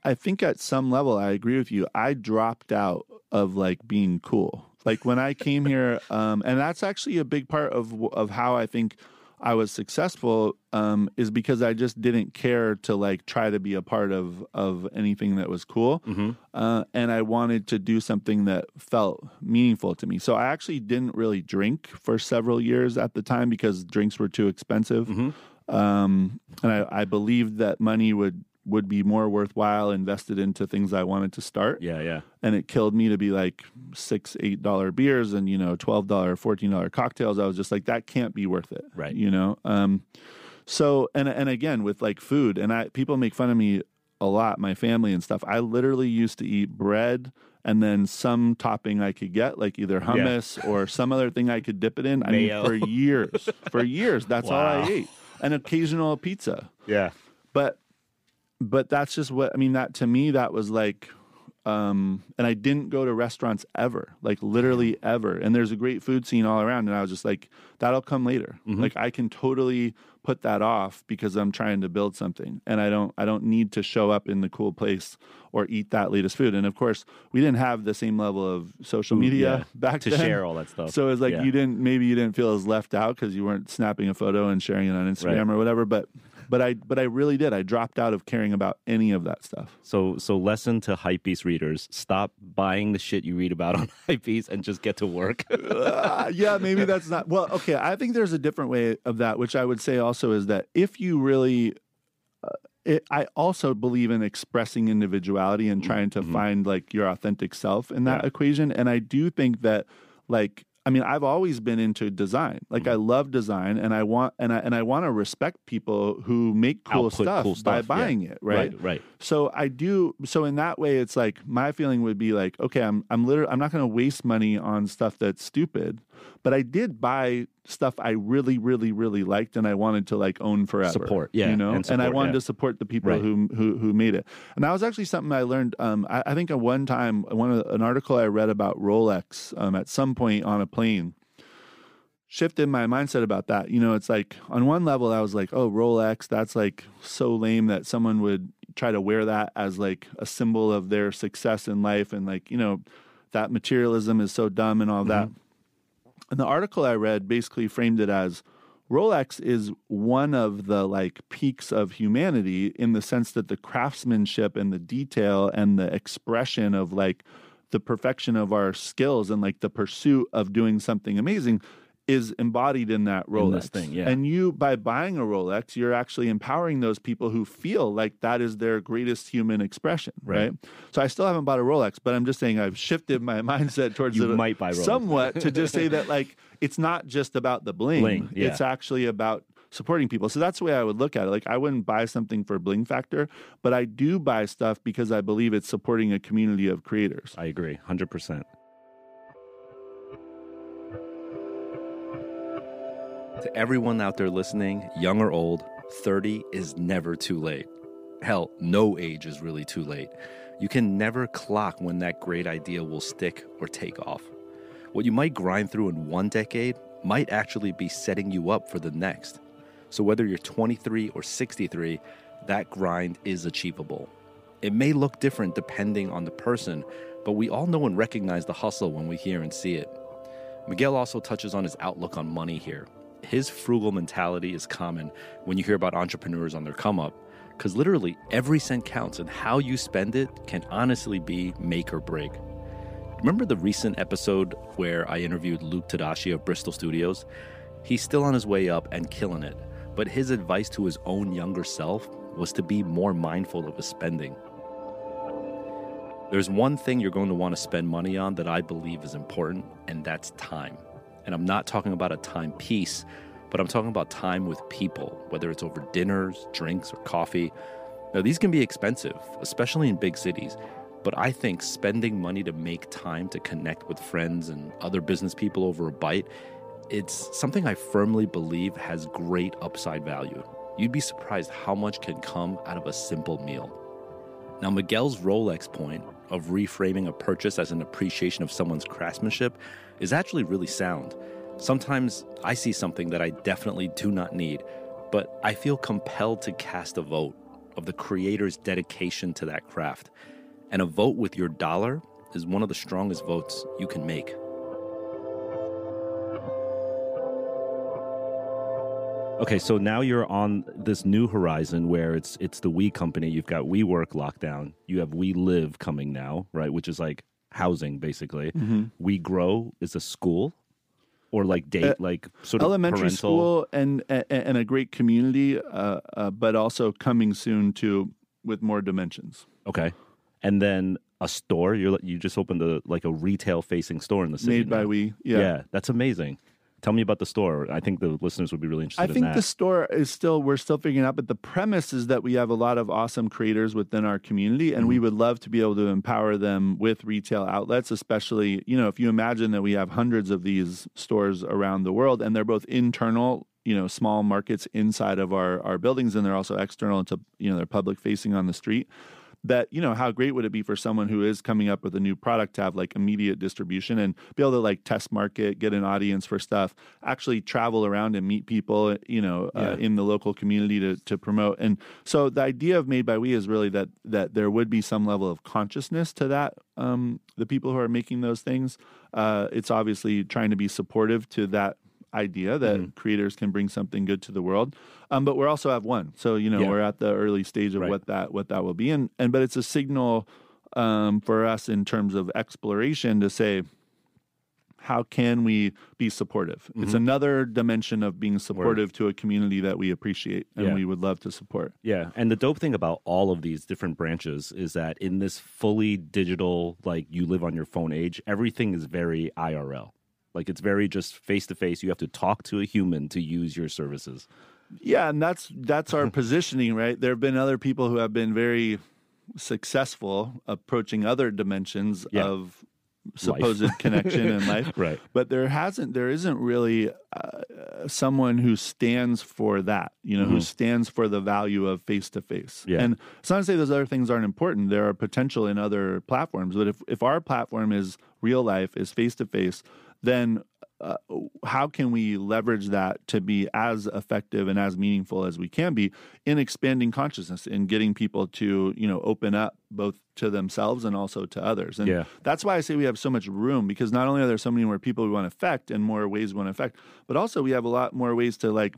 I think at some level, I agree with you. I dropped out of like being cool. Like when I came here, um, and that's actually a big part of of how I think I was successful um, is because I just didn't care to like try to be a part of of anything that was cool, mm-hmm. uh, and I wanted to do something that felt meaningful to me. So I actually didn't really drink for several years at the time because drinks were too expensive. Mm-hmm. Um, and I, I believed that money would would be more worthwhile invested into things I wanted to start. Yeah, yeah. And it killed me to be like six, eight dollar beers and you know twelve dollar, fourteen dollar cocktails. I was just like, that can't be worth it. Right. You know. Um. So and and again with like food, and I people make fun of me a lot, my family and stuff. I literally used to eat bread and then some topping I could get, like either hummus yeah. or some other thing I could dip it in. I mean, for years, for years, that's wow. all I ate. An occasional pizza. Yeah. But but that's just what I mean. That to me, that was like, um, and I didn't go to restaurants ever, like literally ever. And there's a great food scene all around, and I was just like, that'll come later. Mm-hmm. Like I can totally put that off because I'm trying to build something, and I don't I don't need to show up in the cool place or eat that latest food. And of course, we didn't have the same level of social media yeah, back to then. share all that stuff. So it's like yeah. you didn't maybe you didn't feel as left out because you weren't snapping a photo and sharing it on Instagram right. or whatever. But but I but I really did. I dropped out of caring about any of that stuff. So so lesson to Hypebeast readers: stop buying the shit you read about on Hypebeast and just get to work. uh, yeah, maybe that's not well. Okay, I think there's a different way of that, which I would say also is that if you really uh, it, I also believe in expressing individuality and trying to mm-hmm. find like your authentic self in that yeah. equation. And I do think that like I mean, I've always been into design. Like mm-hmm. I love design, and I want and I and I want to respect people who make cool, stuff, cool stuff, by buying yeah. it. Right? right, right. So I do. So in that way, it's like my feeling would be like, okay, I'm I'm literally I'm not going to waste money on stuff that's stupid, but I did buy stuff I really, really, really liked and I wanted to like own forever. Support, yeah, you know, and, support, and I wanted yeah. to support the people right. who, who who made it. And that was actually something I learned. Um, I, I, think at one time, one of an article I read about Rolex um, at some point on a plane shifted my mindset about that. You know, it's like on one level, I was like, oh, Rolex, that's like so lame that someone would try to wear that as like a symbol of their success in life. And like, you know, that materialism is so dumb and all mm-hmm. that. And the article I read basically framed it as Rolex is one of the like peaks of humanity in the sense that the craftsmanship and the detail and the expression of like the perfection of our skills and like the pursuit of doing something amazing is embodied in that Rolex in thing. Yeah. And you, by buying a Rolex, you're actually empowering those people who feel like that is their greatest human expression, right? right? So I still haven't bought a Rolex, but I'm just saying I've shifted my mindset towards you the, might buy Rolex. somewhat to just say that like it's not just about the bling. bling yeah. It's actually about supporting people. So that's the way I would look at it. Like I wouldn't buy something for bling factor, but I do buy stuff because I believe it's supporting a community of creators. I agree, hundred percent. To everyone out there listening, young or old, 30 is never too late. Hell, no age is really too late. You can never clock when that great idea will stick or take off. What you might grind through in one decade might actually be setting you up for the next. So, whether you're 23 or 63, that grind is achievable. It may look different depending on the person, but we all know and recognize the hustle when we hear and see it. Miguel also touches on his outlook on money here his frugal mentality is common when you hear about entrepreneurs on their come up, because literally every cent counts, and how you spend it can honestly be make or break. Remember the recent episode where I interviewed Luke Tadashi of Bristol Studios? He's still on his way up and killing it, but his advice to his own younger self was to be more mindful of his spending. There's one thing you're going to want to spend money on that I believe is important, and that's time. And I'm not talking about a timepiece, but I'm talking about time with people, whether it's over dinners, drinks, or coffee. Now, these can be expensive, especially in big cities, But I think spending money to make time to connect with friends and other business people over a bite, it's something I firmly believe has great upside value. You'd be surprised how much can come out of a simple meal. Now, Miguel's Rolex point of reframing a purchase as an appreciation of someone's craftsmanship is actually really sound. Sometimes I see something that I definitely do not need, but I feel compelled to cast a vote of the creator's dedication to that craft. And a vote with your dollar is one of the strongest votes you can make. Okay, so now you're on this new horizon where it's it's the We company. You've got WeWork lockdown. You have We Live coming now, right? Which is like housing basically. We Grow is a school, or like date, Uh, like sort of elementary parental. school and, and and a great community, uh, uh, but also coming soon to with more dimensions. Okay, and then a store. You you just opened a like a retail facing store in the city. Made by now. we, Yeah. yeah. that's amazing. Tell me about the store. I think the listeners would be really interested I in think that. the store is still we're still figuring out, but the premise is that we have a lot of awesome creators within our community, and Mm-hmm. we would love to be able to empower them with retail outlets. Especially, you know, if you imagine that we have hundreds of these stores around the world, and they're both internal, you know, small markets inside of our our buildings, and they're also external to you know they're public facing on the street. That you know, how great would it be for someone who is coming up with a new product to have like immediate distribution and be able to like test market, get an audience for stuff, actually travel around and meet people, you know, Yeah. uh, in the local community to to promote. And so the idea of Made by We is really that that there would be some level of consciousness to that. Um, the people who are making those things, uh, it's obviously trying to be supportive to that idea that Mm-hmm. creators can bring something good to the world. Um, but we're also have one, so you know Yeah. we're at the early stage of Right. what that what that will be, and and but it's a signal um, for us in terms of exploration to say how can we be supportive? It's Mm-hmm. another dimension of being supportive to a community that we appreciate and Yeah. we would love to support. Yeah, and the dope thing about all of these different branches is that in this fully digital, like you live on your phone age, everything is very IRL. Like it's very just face to face. You have to talk to a human to use your services. Yeah, and that's that's our positioning, right? There have been other people who have been very successful approaching other dimensions Yeah. of supposed connection in life. Right. But there hasn't, there isn't really uh, someone who stands for that, you know, who stands for the value of face to face. And it's not to say those other things aren't important. There are potential in other platforms, but if if our platform is real life, is face to face, then uh, how can we leverage that to be as effective and as meaningful as we can be in expanding consciousness in getting people to you know open up both to themselves and also to others? And Yeah. that's why i say we have so much room because not only are there so many more people we want to affect and more ways we want to affect but also we have a lot more ways to like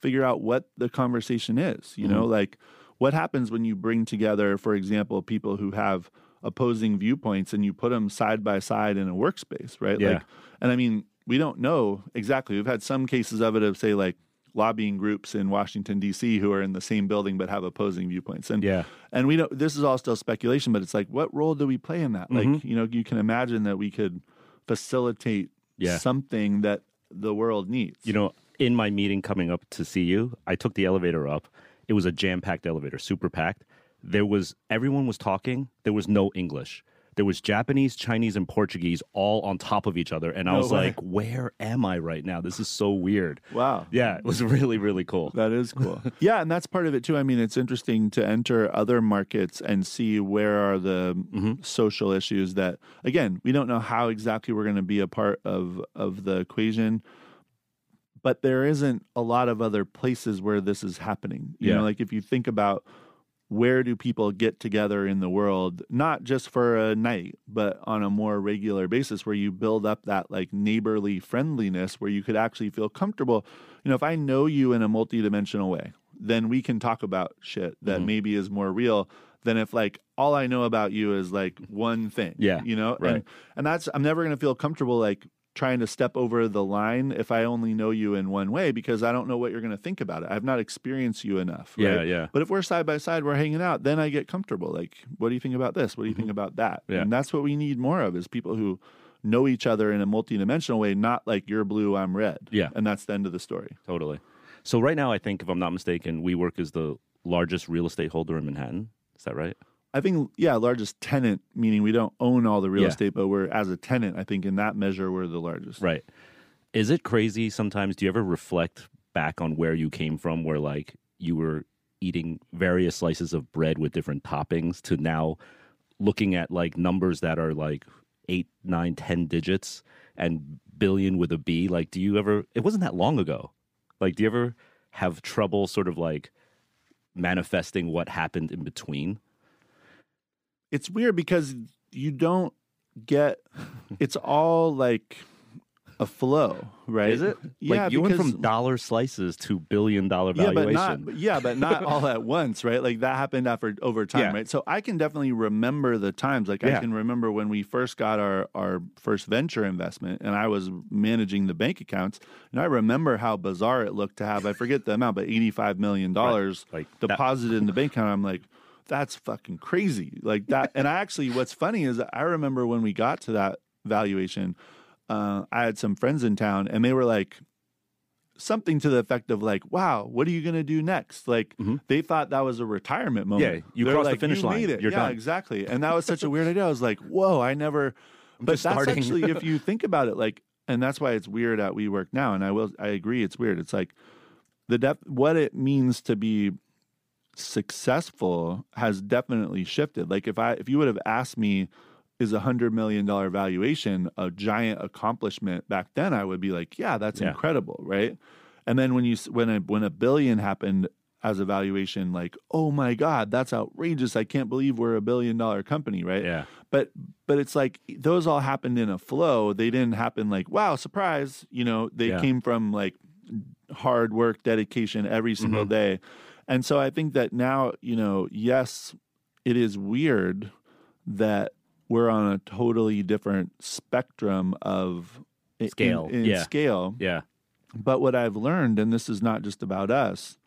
figure out what the conversation is you know? Like what happens when you bring together for example people who have opposing viewpoints and you put them side by side in a workspace right Yeah. like and i mean we don't know exactly we've had some cases of it of say like lobbying groups in washington d.c who are in the same building but have opposing viewpoints and Yeah. and we don't this is all still speculation but it's like what role do we play in that like mm-hmm. you know you can imagine that we could facilitate Yeah. something that the world needs You know, in my meeting coming up to see you, I took the elevator up. It was a jam packed elevator, super packed. There was everyone was talking. There was no English. There was Japanese, Chinese, and Portuguese all on top of each other, and I No was way. like, "Where am I right now? This is so weird." wow Yeah, it was really, really cool. That is cool. yeah, and that's part of it too. I mean, it's interesting to enter other markets and see where are the Mm-hmm. social issues that again, we don't know how exactly we're going to be a part of of the equation. But there isn't a lot of other places where this is happening. You Yeah. know, like if you think about where do people get together in the world not just for a night but on a more regular basis where you build up that like neighborly friendliness where you could actually feel comfortable you know if i know you in a multidimensional way then we can talk about shit that Mm-hmm. maybe is more real than if like all i know about you is like one thing Yeah, you know right. and and that's i'm never going to feel comfortable like trying to step over the line if i only know you in one way because i don't know what you're going to think about it i've not experienced you enough Yeah, right? yeah. But if we're side by side, we're hanging out, then I get comfortable. Like, what do you think about this? What do you think about that? Mm-hmm. Yeah. And that's what we need more of is people who know each other in a multidimensional way, not like you're blue, I'm red. Yeah. And that's the end of the story. Totally. So right now, I think if I'm not mistaken, WeWork is the largest real estate holder in Manhattan. Is that right? I think yeah, largest tenant meaning we don't own all the real Yeah. estate, but we're as a tenant. I think in that measure we're the largest. Right. Is it crazy sometimes? Do you ever reflect back on where you came from, where like you were eating various slices of bread with different toppings to now looking at like numbers that are like eight, nine, ten digits and billion with a B? Like, do you ever, it wasn't that long ago. Like, do you ever have trouble sort of like manifesting what happened in between? It's weird because you don't get. It's all like a flow, right? Is it? Yeah, like you went from dollar slices to billion dollar yeah, valuation. but not yeah, but not all at once, right? Like that happened after over time, Yeah. right? So I can definitely remember the times. Like Yeah. I can remember when we first got our our first venture investment, and I was managing the bank accounts, and I remember how bizarre it looked to have I forget the amount, but eighty five million dollars Like that- deposited in the bank account. I'm like. That's fucking crazy. Like that. And I actually, what's funny is I remember when we got to that valuation, uh, I had some friends in town and they were like, something to the effect of like, "Wow, what are you going to do next?" Like they thought that was a retirement moment. Mm-hmm. Yeah, you They're crossed the like, finish "You line. Made it. You're yeah, done." exactly. And that was such a weird idea. I was like, "Whoa, I never." but just that's starting. actually, if you think about it, like, and that's why it's weird at WeWork now. And I will, I agree, it's weird. It's like the def- what it means to be successful has definitely shifted. Like if I, if you would have asked me. Is a hundred million dollar valuation a giant accomplishment back then? I would be like, yeah, that's Yeah. incredible, right? And then when you when a when a billion happened as a valuation, like, oh my god, that's outrageous! I can't believe we're a billion dollar company, right? Yeah. But but it's like those all happened in a flow. They didn't happen like, wow, surprise! You know, they Yeah. came from like hard work, dedication every single Mm-hmm. day. And so I think that now, you know, yes, it is weird that we're on a totally different spectrum of in- Scale, in, yeah. scale. Yeah. But what I've learned, and this is not just about us,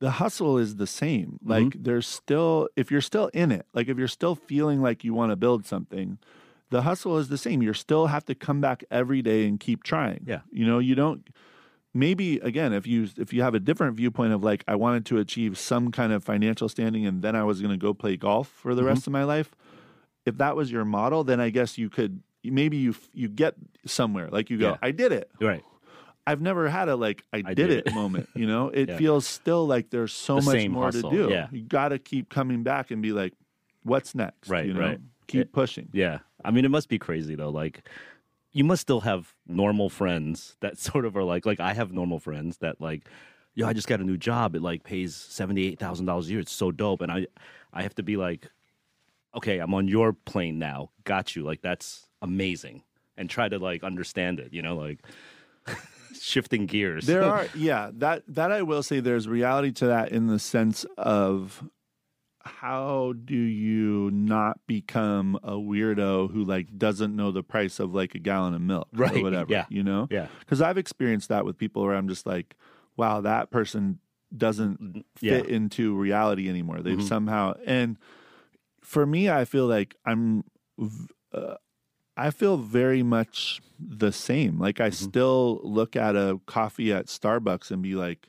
the hustle is the same. Mm-hmm. Like there's still, if you're still in it, like if you're still feeling like you want to build something, the hustle is the same. You still have to come back every day and keep trying. Yeah. You know, you don't maybe again if you if you have a different viewpoint of like I wanted to achieve some kind of financial standing and then I was going to go play golf for the Mm-hmm. rest of my life, if that was your model, then I guess you could maybe you you get somewhere. Like you go, Yeah. I did it. Right. I've never had a like I, I did, it it. moment. You know, it Yeah. feels still like there's so The much more hustle, to do. yeah. You got to keep coming back and be like, what's next? Right, You know, right. keep It- pushing. Yeah. I mean, it must be crazy though. Like, you must still have normal friends that sort of are like, like I have normal friends that like, yo, I just got a new job. It like pays seventy eight thousand dollars a year. It's so dope, and I, I have to be like, okay, I'm on your plane now. Got you. Like that's amazing, and try to like understand it. You know, like shifting gears. There are, yeah, that that I will say. There's reality to that in the sense of how do you not become a weirdo who like doesn't know the price of like a gallon of milk Right, or whatever? yeah. you know, yeah. because I've experienced that with people where I'm just like, wow, that person doesn't Yeah. fit into reality anymore. They've Mhm. somehow and for me, I feel like I'm. Uh, I feel very much the same. Like I Mm-hmm. still look at a coffee at Starbucks and be like,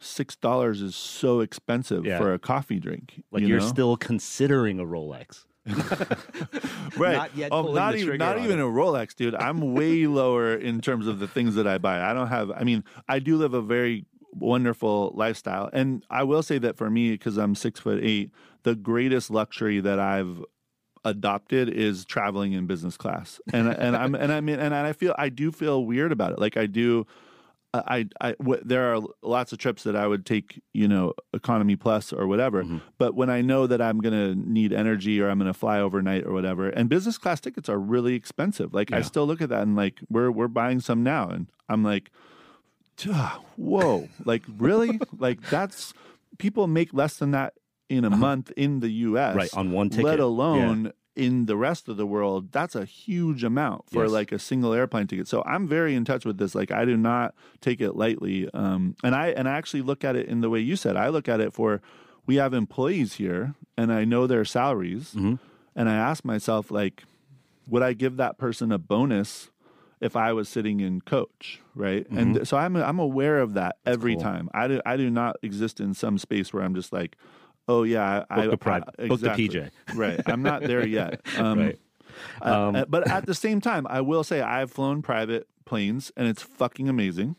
six dollars is so expensive Yeah. for a coffee drink. Like you are still considering a Rolex. right. not yet Oh, not even not even it. a Rolex, dude. I'm way lower in terms of the things that I buy. I don't have. I mean, I do live a very wonderful lifestyle, and I will say that for me, because I'm six foot eight, the greatest luxury that I've adopted is traveling in business class, and and I'm and I mean and I feel I do feel weird about it. Like I do. I, I, w- there are lots of trips that I would take, you know, economy plus or whatever. Mm-hmm. But when I know that I'm going to need energy or I'm going to fly overnight or whatever, and business class tickets are really expensive. Like I still look at that and like we're we're buying some now, and I'm like, whoa, like really? like that's people make less than that in a month in the U.S. Uh-huh. Right, on one ticket. let Yeah. alone. In the rest of the world, that's a huge amount for Yes. like a single airplane ticket. So I'm very in touch with this. Like I do not take it lightly. Um, and I and I actually look at it in the way you said. I look at it for we have employees here, and I know their salaries, Mm-hmm. and I ask myself like, would I give that person a bonus if I was sitting in coach, right? And so I'm I'm aware of that every Mm-hmm. cool. time. I do I do not exist in some space where I'm just like, Oh yeah, I, Book the I- private. I- Book the. PJ. right, I'm not there yet. Um, Right. uh, uh, but at the same time, I will say I've flown private planes, and it's fucking amazing.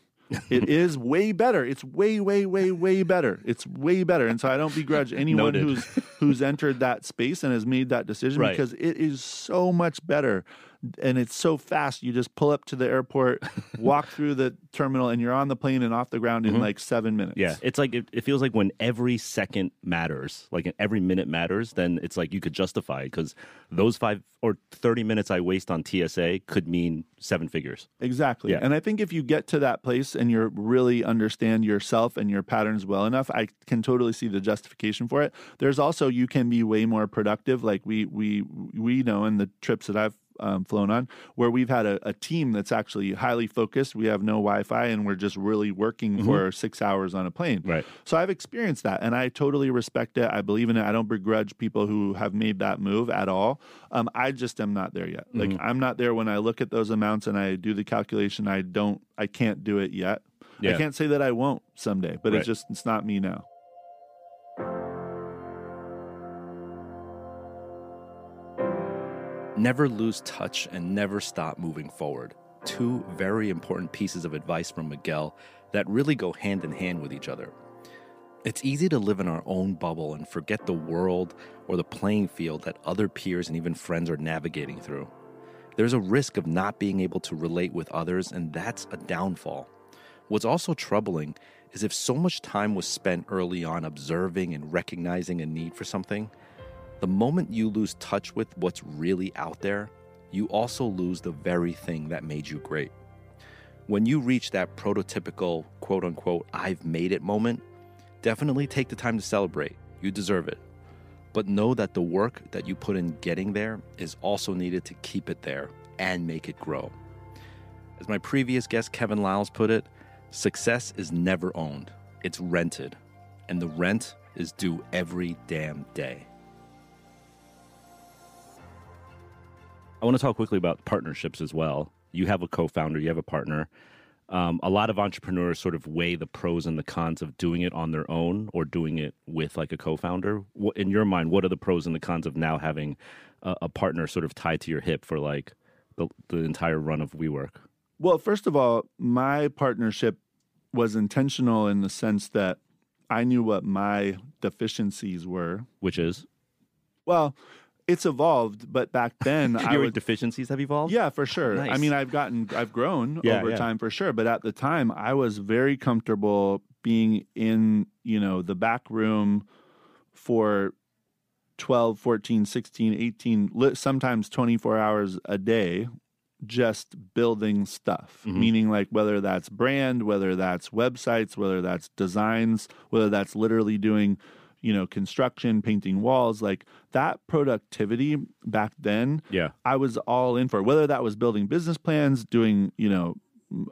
It is way better. It's way, way, way, way better. It's way better. And so I don't begrudge anyone who's who's entered that space and has made that decision Right. because it is so much better. And it's so fast. You just pull up to the airport, walk through the terminal, and you're on the plane and off the ground in like seven minutes. Mm-hmm. Yeah, it's like it, it feels like when every second matters, like every minute matters, then it's like you could justify it because those five or thirty minutes I waste on TSA could mean seven figures. Exactly. Yeah. And I think if you get to that place and you really understand yourself and your patterns well enough, I can totally see the justification for it. There's also you can be way more productive. Like we we we know in the trips that I've um, flown on, where we've had a, a team that's actually highly focused. We have no Wi-Fi, and we're just really working for six hours on a plane. Right. So I've experienced that, and I totally respect it. I believe in it. I don't begrudge people who have made that move at all. Um, I just am not there yet. Like Mm-hmm. I'm not there when I look at those amounts and I do the calculation. I don't. I can't do it yet. I can't say that I won't someday, but Right. it's just it's not me now. Never lose touch and never stop moving forward. Two very important pieces of advice from Miguel that really go hand in hand with each other. It's easy to live in our own bubble and forget the world or the playing field that other peers and even friends are navigating through. There's a risk of not being able to relate with others, and that's a downfall. What's also troubling is if so much time was spent early on observing and recognizing a need for something, the moment you lose touch with what's really out there, you also lose the very thing that made you great. When you reach that prototypical quote unquote I've made it moment, definitely take the time to celebrate. You deserve it. But know that the work that you put in getting there is also needed to keep it there and make it grow. As my previous guest Kevin Liles put it, success is never owned, it's rented. And the rent is due every damn day. I want to talk quickly about partnerships as well. You have a co-founder, you have a partner. Um, a lot of entrepreneurs sort of weigh the pros and the cons of doing it on their own or doing it with like a co-founder. What, in your mind, what are the pros and the cons of now having a, a partner sort of tied to your hip for like the, the entire run of WeWork? Well, first of all, my partnership was intentional in the sense that I knew what my deficiencies were. Which is Well, it's evolved, but back then I your would deficiencies have evolved. Yeah, for sure. I mean, I've gotten, I've grown Yeah, over yeah. time for sure. But at the time, I was very comfortable being in, you know, the back room for 12, 14, 16, 18, sometimes 24 hours a day, just building stuff. Mhm. Meaning, like, whether that's brand, whether that's websites, whether that's designs, whether that's literally doing, you know, construction, painting walls, like that productivity back then Yeah. I was all in for whether that was building business plans, doing you know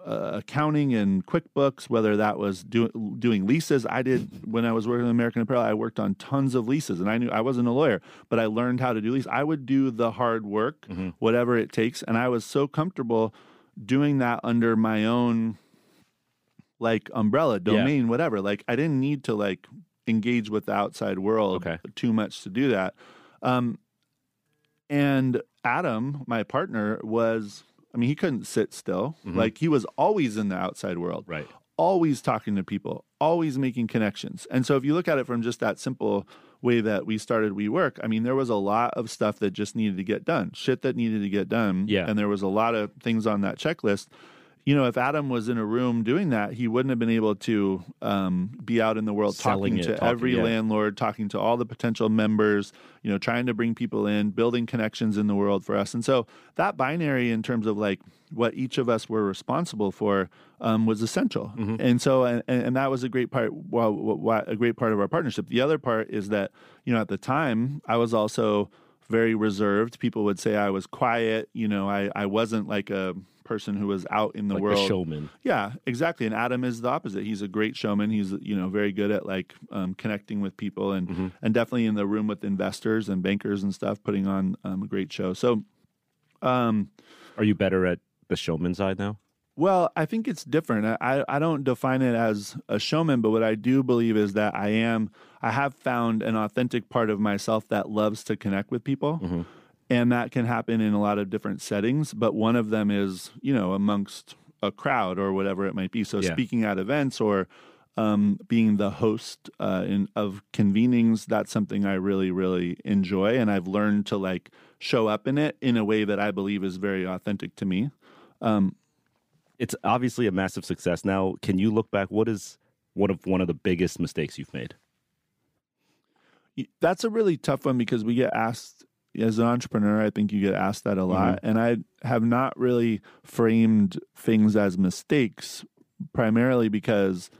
uh, accounting and QuickBooks, whether that was do, doing leases. I did when I was working with American Apparel. I worked on tons of leases, and I knew I wasn't a lawyer, but I learned how to do lease. I would do the hard work, Mhm. whatever it takes, and I was so comfortable doing that under my own like umbrella domain, whatever. Like I didn't need to like engage with the outside world Okay. too much to do that. Um, and Adam, my partner, was I mean, he couldn't sit still. Mhm. Like he was always in the outside world, Right. always talking to people, always making connections. And so if you look at it from just that simple way that we started WeWork, I mean, there was a lot of stuff that just needed to get done, shit that needed to get done. Yeah. And there was a lot of things on that checklist. You know, if Adam was in a room doing that, he wouldn't have been able to um, be out in the world Selling talking it, to talking- every yeah. landlord, talking to all the potential members, you know, trying to bring people in, building connections in the world for us. And so that binary, in terms of like what each of us were responsible for, um, was essential. Mm-hmm. And so, and, and that was a great part. Well, wh- a great part of our partnership. The other part is that you know, at the time, I was also very reserved. People would say I was quiet. You know, I I wasn't like a person who was out in the like world. showman. Yeah, exactly. And Adam is the opposite. He's a great showman. He's you know very good at like um, connecting with people and Mm-hmm. and definitely in the room with investors and bankers and stuff, putting on um, a great show. So, um, Are you better at the showman side now? Well, I think it's different. I, I don't define it as a showman, but what I do believe is that I am, I have found an authentic part of myself that loves to connect with people. Mm-hmm. And that can happen in a lot of different settings. But one of them is, you know, amongst a crowd or whatever it might be. So Yeah. speaking at events or um, being the host uh, in, of convenings, that's something I really, really enjoy. And I've learned to like show up in it in a way that I believe is very authentic to me. Um, It's obviously a massive success. Now, can you look back? What is one of one of the biggest mistakes you've made? That's a really tough one because we get asked as an entrepreneur, I think you get asked that a lot. And I have not really framed things as mistakes, primarily because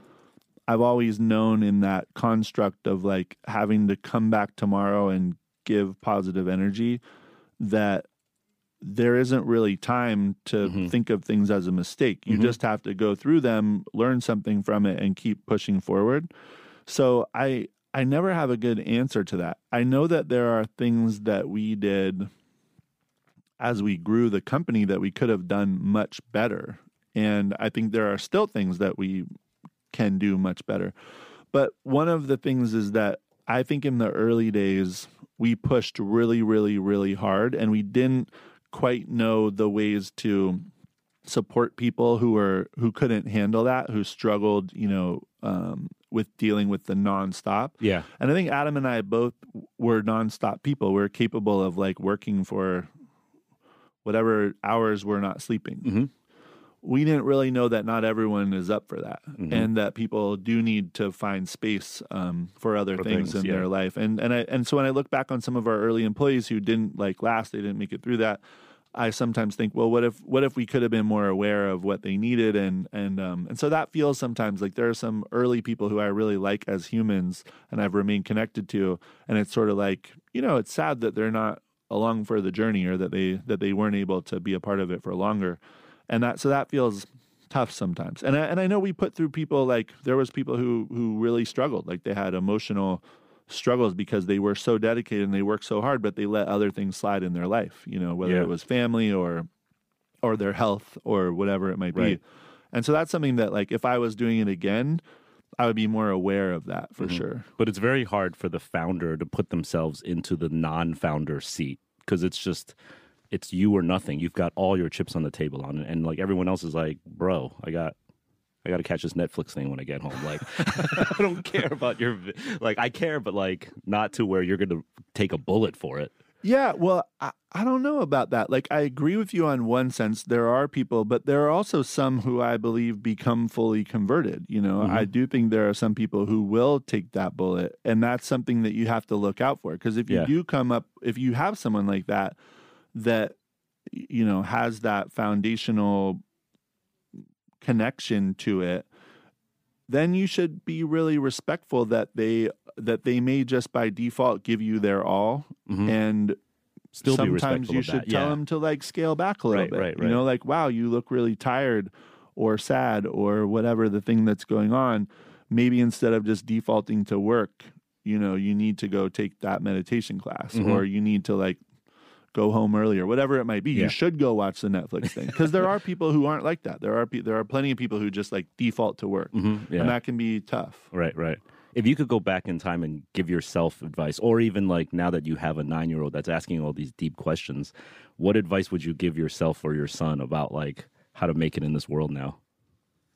I've always known in that construct of like having to come back tomorrow and give positive energy that there isn't really time to Mhm. think of things as a mistake. You Mhm. just have to go through them, learn something from it, and keep pushing forward. So I I never have a good answer to that. I know that there are things that we did as we grew the company that we could have done much better. And I think there are still things that we can do much better. But one of the things is that I think in the early days, we pushed really, really, really hard and we didn't quite know the ways to support people who were who couldn't handle that, who struggled, you know, um, with dealing with the nonstop. Yeah. And I think Adam and I both were nonstop people. We're capable of like working for whatever hours we're not sleeping. Mhm. We didn't really know that not everyone is up for that, Mhm. and that people do need to find space um, for other For things, things, in yeah. their life. And and I and so when I look back on some of our early employees who didn't like last, they didn't make it through that. I sometimes think, well, what if what if we could have been more aware of what they needed, and and um, and so that feels sometimes like there are some early people who I really like as humans, and I've remained connected to, and it's sort of like you know, it's sad that they're not along for the journey or that they that they weren't able to be a part of it for longer, and that so that feels tough sometimes. And I, and I know we put through people like there was people who who really struggled, like they had emotional struggles because they were so dedicated and they worked so hard, but they let other things slide in their life, you know, whether Yeah. it was family or or their health or whatever it might Right. be. And so that's something that like if I was doing it again, I would be more aware of that for Mhm. sure. But it's very hard for the founder to put themselves into the non-founder seat because it's just it's you or nothing. You've got all your chips on the table on it, and like everyone else is like, bro, I got. I got to catch this Netflix thing when I get home. Like, I don't care about your, like, I care, but like, not to where you're going to take a bullet for it. Yeah, well, I, I don't know about that. Like, I agree with you on one sense. There are people, but there are also some who I believe become fully converted. You know, Mhm. I do think there are some people who will take that bullet, and that's something that you have to look out for. Because if you Yeah. do come up, if you have someone like that, that, you know, has that foundational connection to it, then you should be really respectful that they that they may just by default give you their all Mhm. and Still sometimes you should tell yeah. them to like scale back a little Right, bit right, you know like wow you look really tired or sad or whatever the thing that's going on maybe instead of just defaulting to work you know you need to go take that meditation class Mhm. or you need to like go home early or whatever it might be Yeah. you should go watch the netflix thing because there are people who aren't like that there are pe- there are plenty of people who just like default to work Mhm, yeah. and that can be tough Right, right. If you could go back in time and give yourself advice, or even like now that you have a nine year old that's asking all these deep questions, what advice would you give yourself or your son about like how to make it in this world now?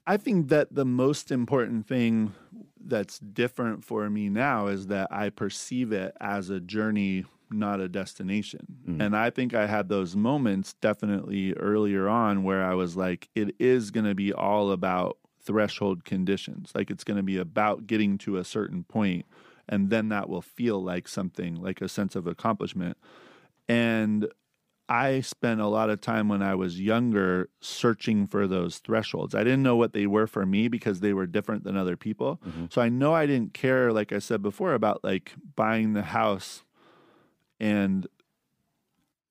I think that the most important thing that's different for me now is that I perceive it as a journey, not a destination. Mm. And I think I had those moments definitely earlier on where I was like, it is going to be all about threshold conditions. Like it's going to be about getting to a certain point, and then that will feel like something, like a sense of accomplishment. And I spent a lot of time when I was younger searching for those thresholds. I didn't know what they were for me because they were different than other people. Mhm. So I know I didn't care, like I said before, about like buying the house and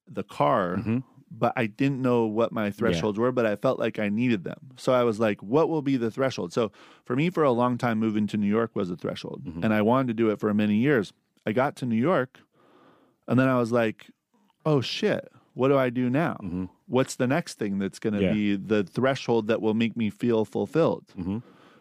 the car, Mhm. but I didn't know what my thresholds were, but I felt like I needed them. So I was like, what will be the threshold? So for me, for a long time, moving to New York was a threshold. Mhm. And I wanted to do it for many years. I got to New York and then I was like, oh shit, what do I do now? Mhm. What's the next thing that's going to Yeah. be the threshold that will make me feel fulfilled?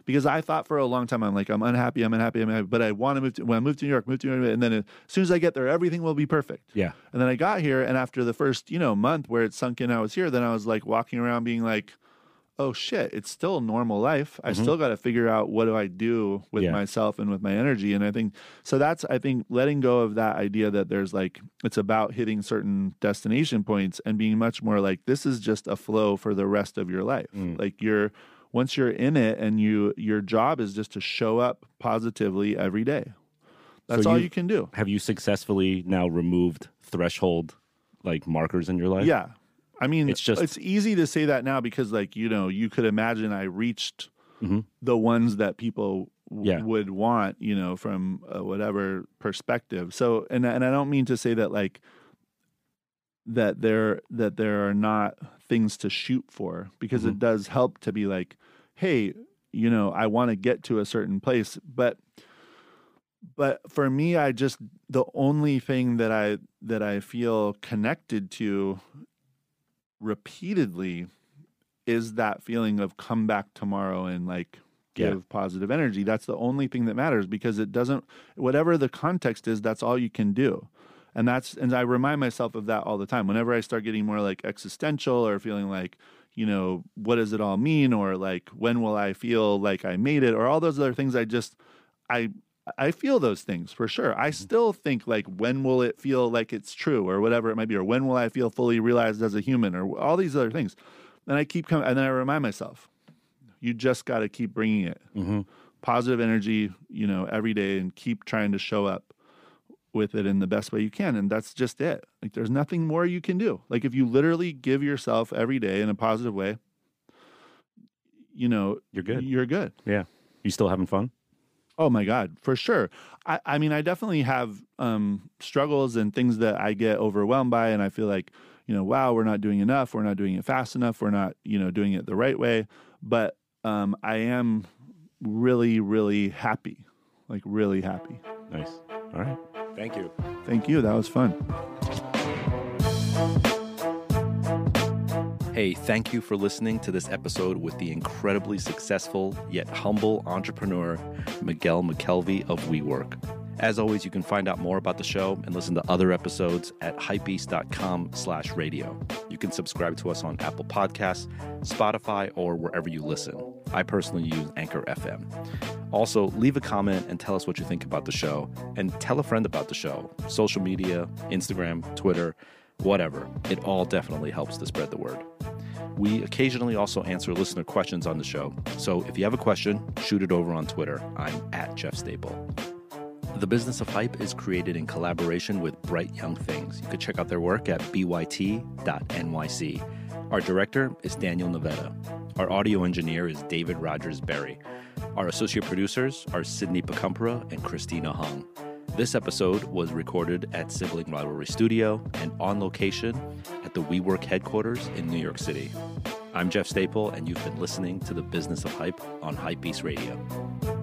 Because I thought for a long time, I'm like, I'm unhappy, I'm unhappy, I'm unhappy, but I want to move to, when I move to New York, move to New York, and then as soon as I get there, everything will be perfect. Yeah. And then I got here, and after the first, you know, month where it sunk in, I was here. Then I was like walking around, being like, "Oh shit, it's still normal life. I mm-hmm. still got to figure out what do I do with Yeah. myself and with my energy." And I think so. That's I think letting go of that idea that there's like it's about hitting certain destination points and being much more like this is just a flow for the rest of your life. Mm. Like you're once you're in it, and you your job is just to show up positively every day. That's all you- can do. Have you successfully now removed threshold like markers in your life? Yeah. I mean, It's just- it's easy to say that now because, like, you know, you could imagine I reached Mhm. the ones that people w- Yeah. would want, you know, from uh, whatever perspective. So, and and I don't mean to say that like that there that there are not things to shoot for because it does help to be like, hey, you know, I want to get to a certain place, but but for me i just the only thing that i that i feel connected to repeatedly is that feeling of come back tomorrow and like Yeah. give positive energy. That's the only thing that matters because it doesn't whatever the context is that's all you can do. And that's and i remind myself of that all the time. Whenever i start getting more like existential or feeling like you know what does it all mean? Or like when will i feel like i made it? Or all those other things i just i I feel those things for sure. I still think like when will it feel like it's true or whatever it might be, or when will I feel fully realized as a human? Or all these other things. And I keep coming, and then I remind myself, you just got to keep bringing it. hmm Positive energy, you know, every day and keep trying to show up with it in the best way you can. And that's just it. Like there's nothing more you can do. Like if you literally give yourself every day in a positive way, you know, You're good. You're good. Yeah. You still having fun? Oh my God, for sure. I, I mean, I definitely have um, struggles and things that I get overwhelmed by, and I feel like, you know, wow, we're not doing enough. We're not doing it fast enough. We're not, you know, doing it the right way. But um, I am really, really happy, like really happy. Nice. All right. Thank you. Thank you. That was fun. Hey, thank you for listening to this episode with the incredibly successful yet humble entrepreneur Miguel McKelvey of WeWork. As always, you can find out more about the show and listen to other episodes at hypebeast.com slash radio. You can subscribe to us on Apple Podcasts, Spotify, or wherever you listen. I personally use Anchor FM. Also, leave a comment and tell us what you think about the show, and tell a friend about the show. Social media, Instagram, Twitter, whatever. It all definitely helps to spread the word. We occasionally also answer listener questions on the show. So if you have a question, shoot it over on Twitter. I'm at Jeff Staple. The Business of Hype is created in collaboration with Bright Young Things. You can check out their work at byt.nyc. Our director is Daniel Nevada. Our audio engineer is David Rogers Berry. Our associate producers are Sydney Pacumpera and Christina Hung. This episode was recorded at Sibling Rivalry Studio and on location at the WeWork headquarters in New York City. I'm Jeff Staple, and you've been listening to the Business of Hype on Hypebeast Radio.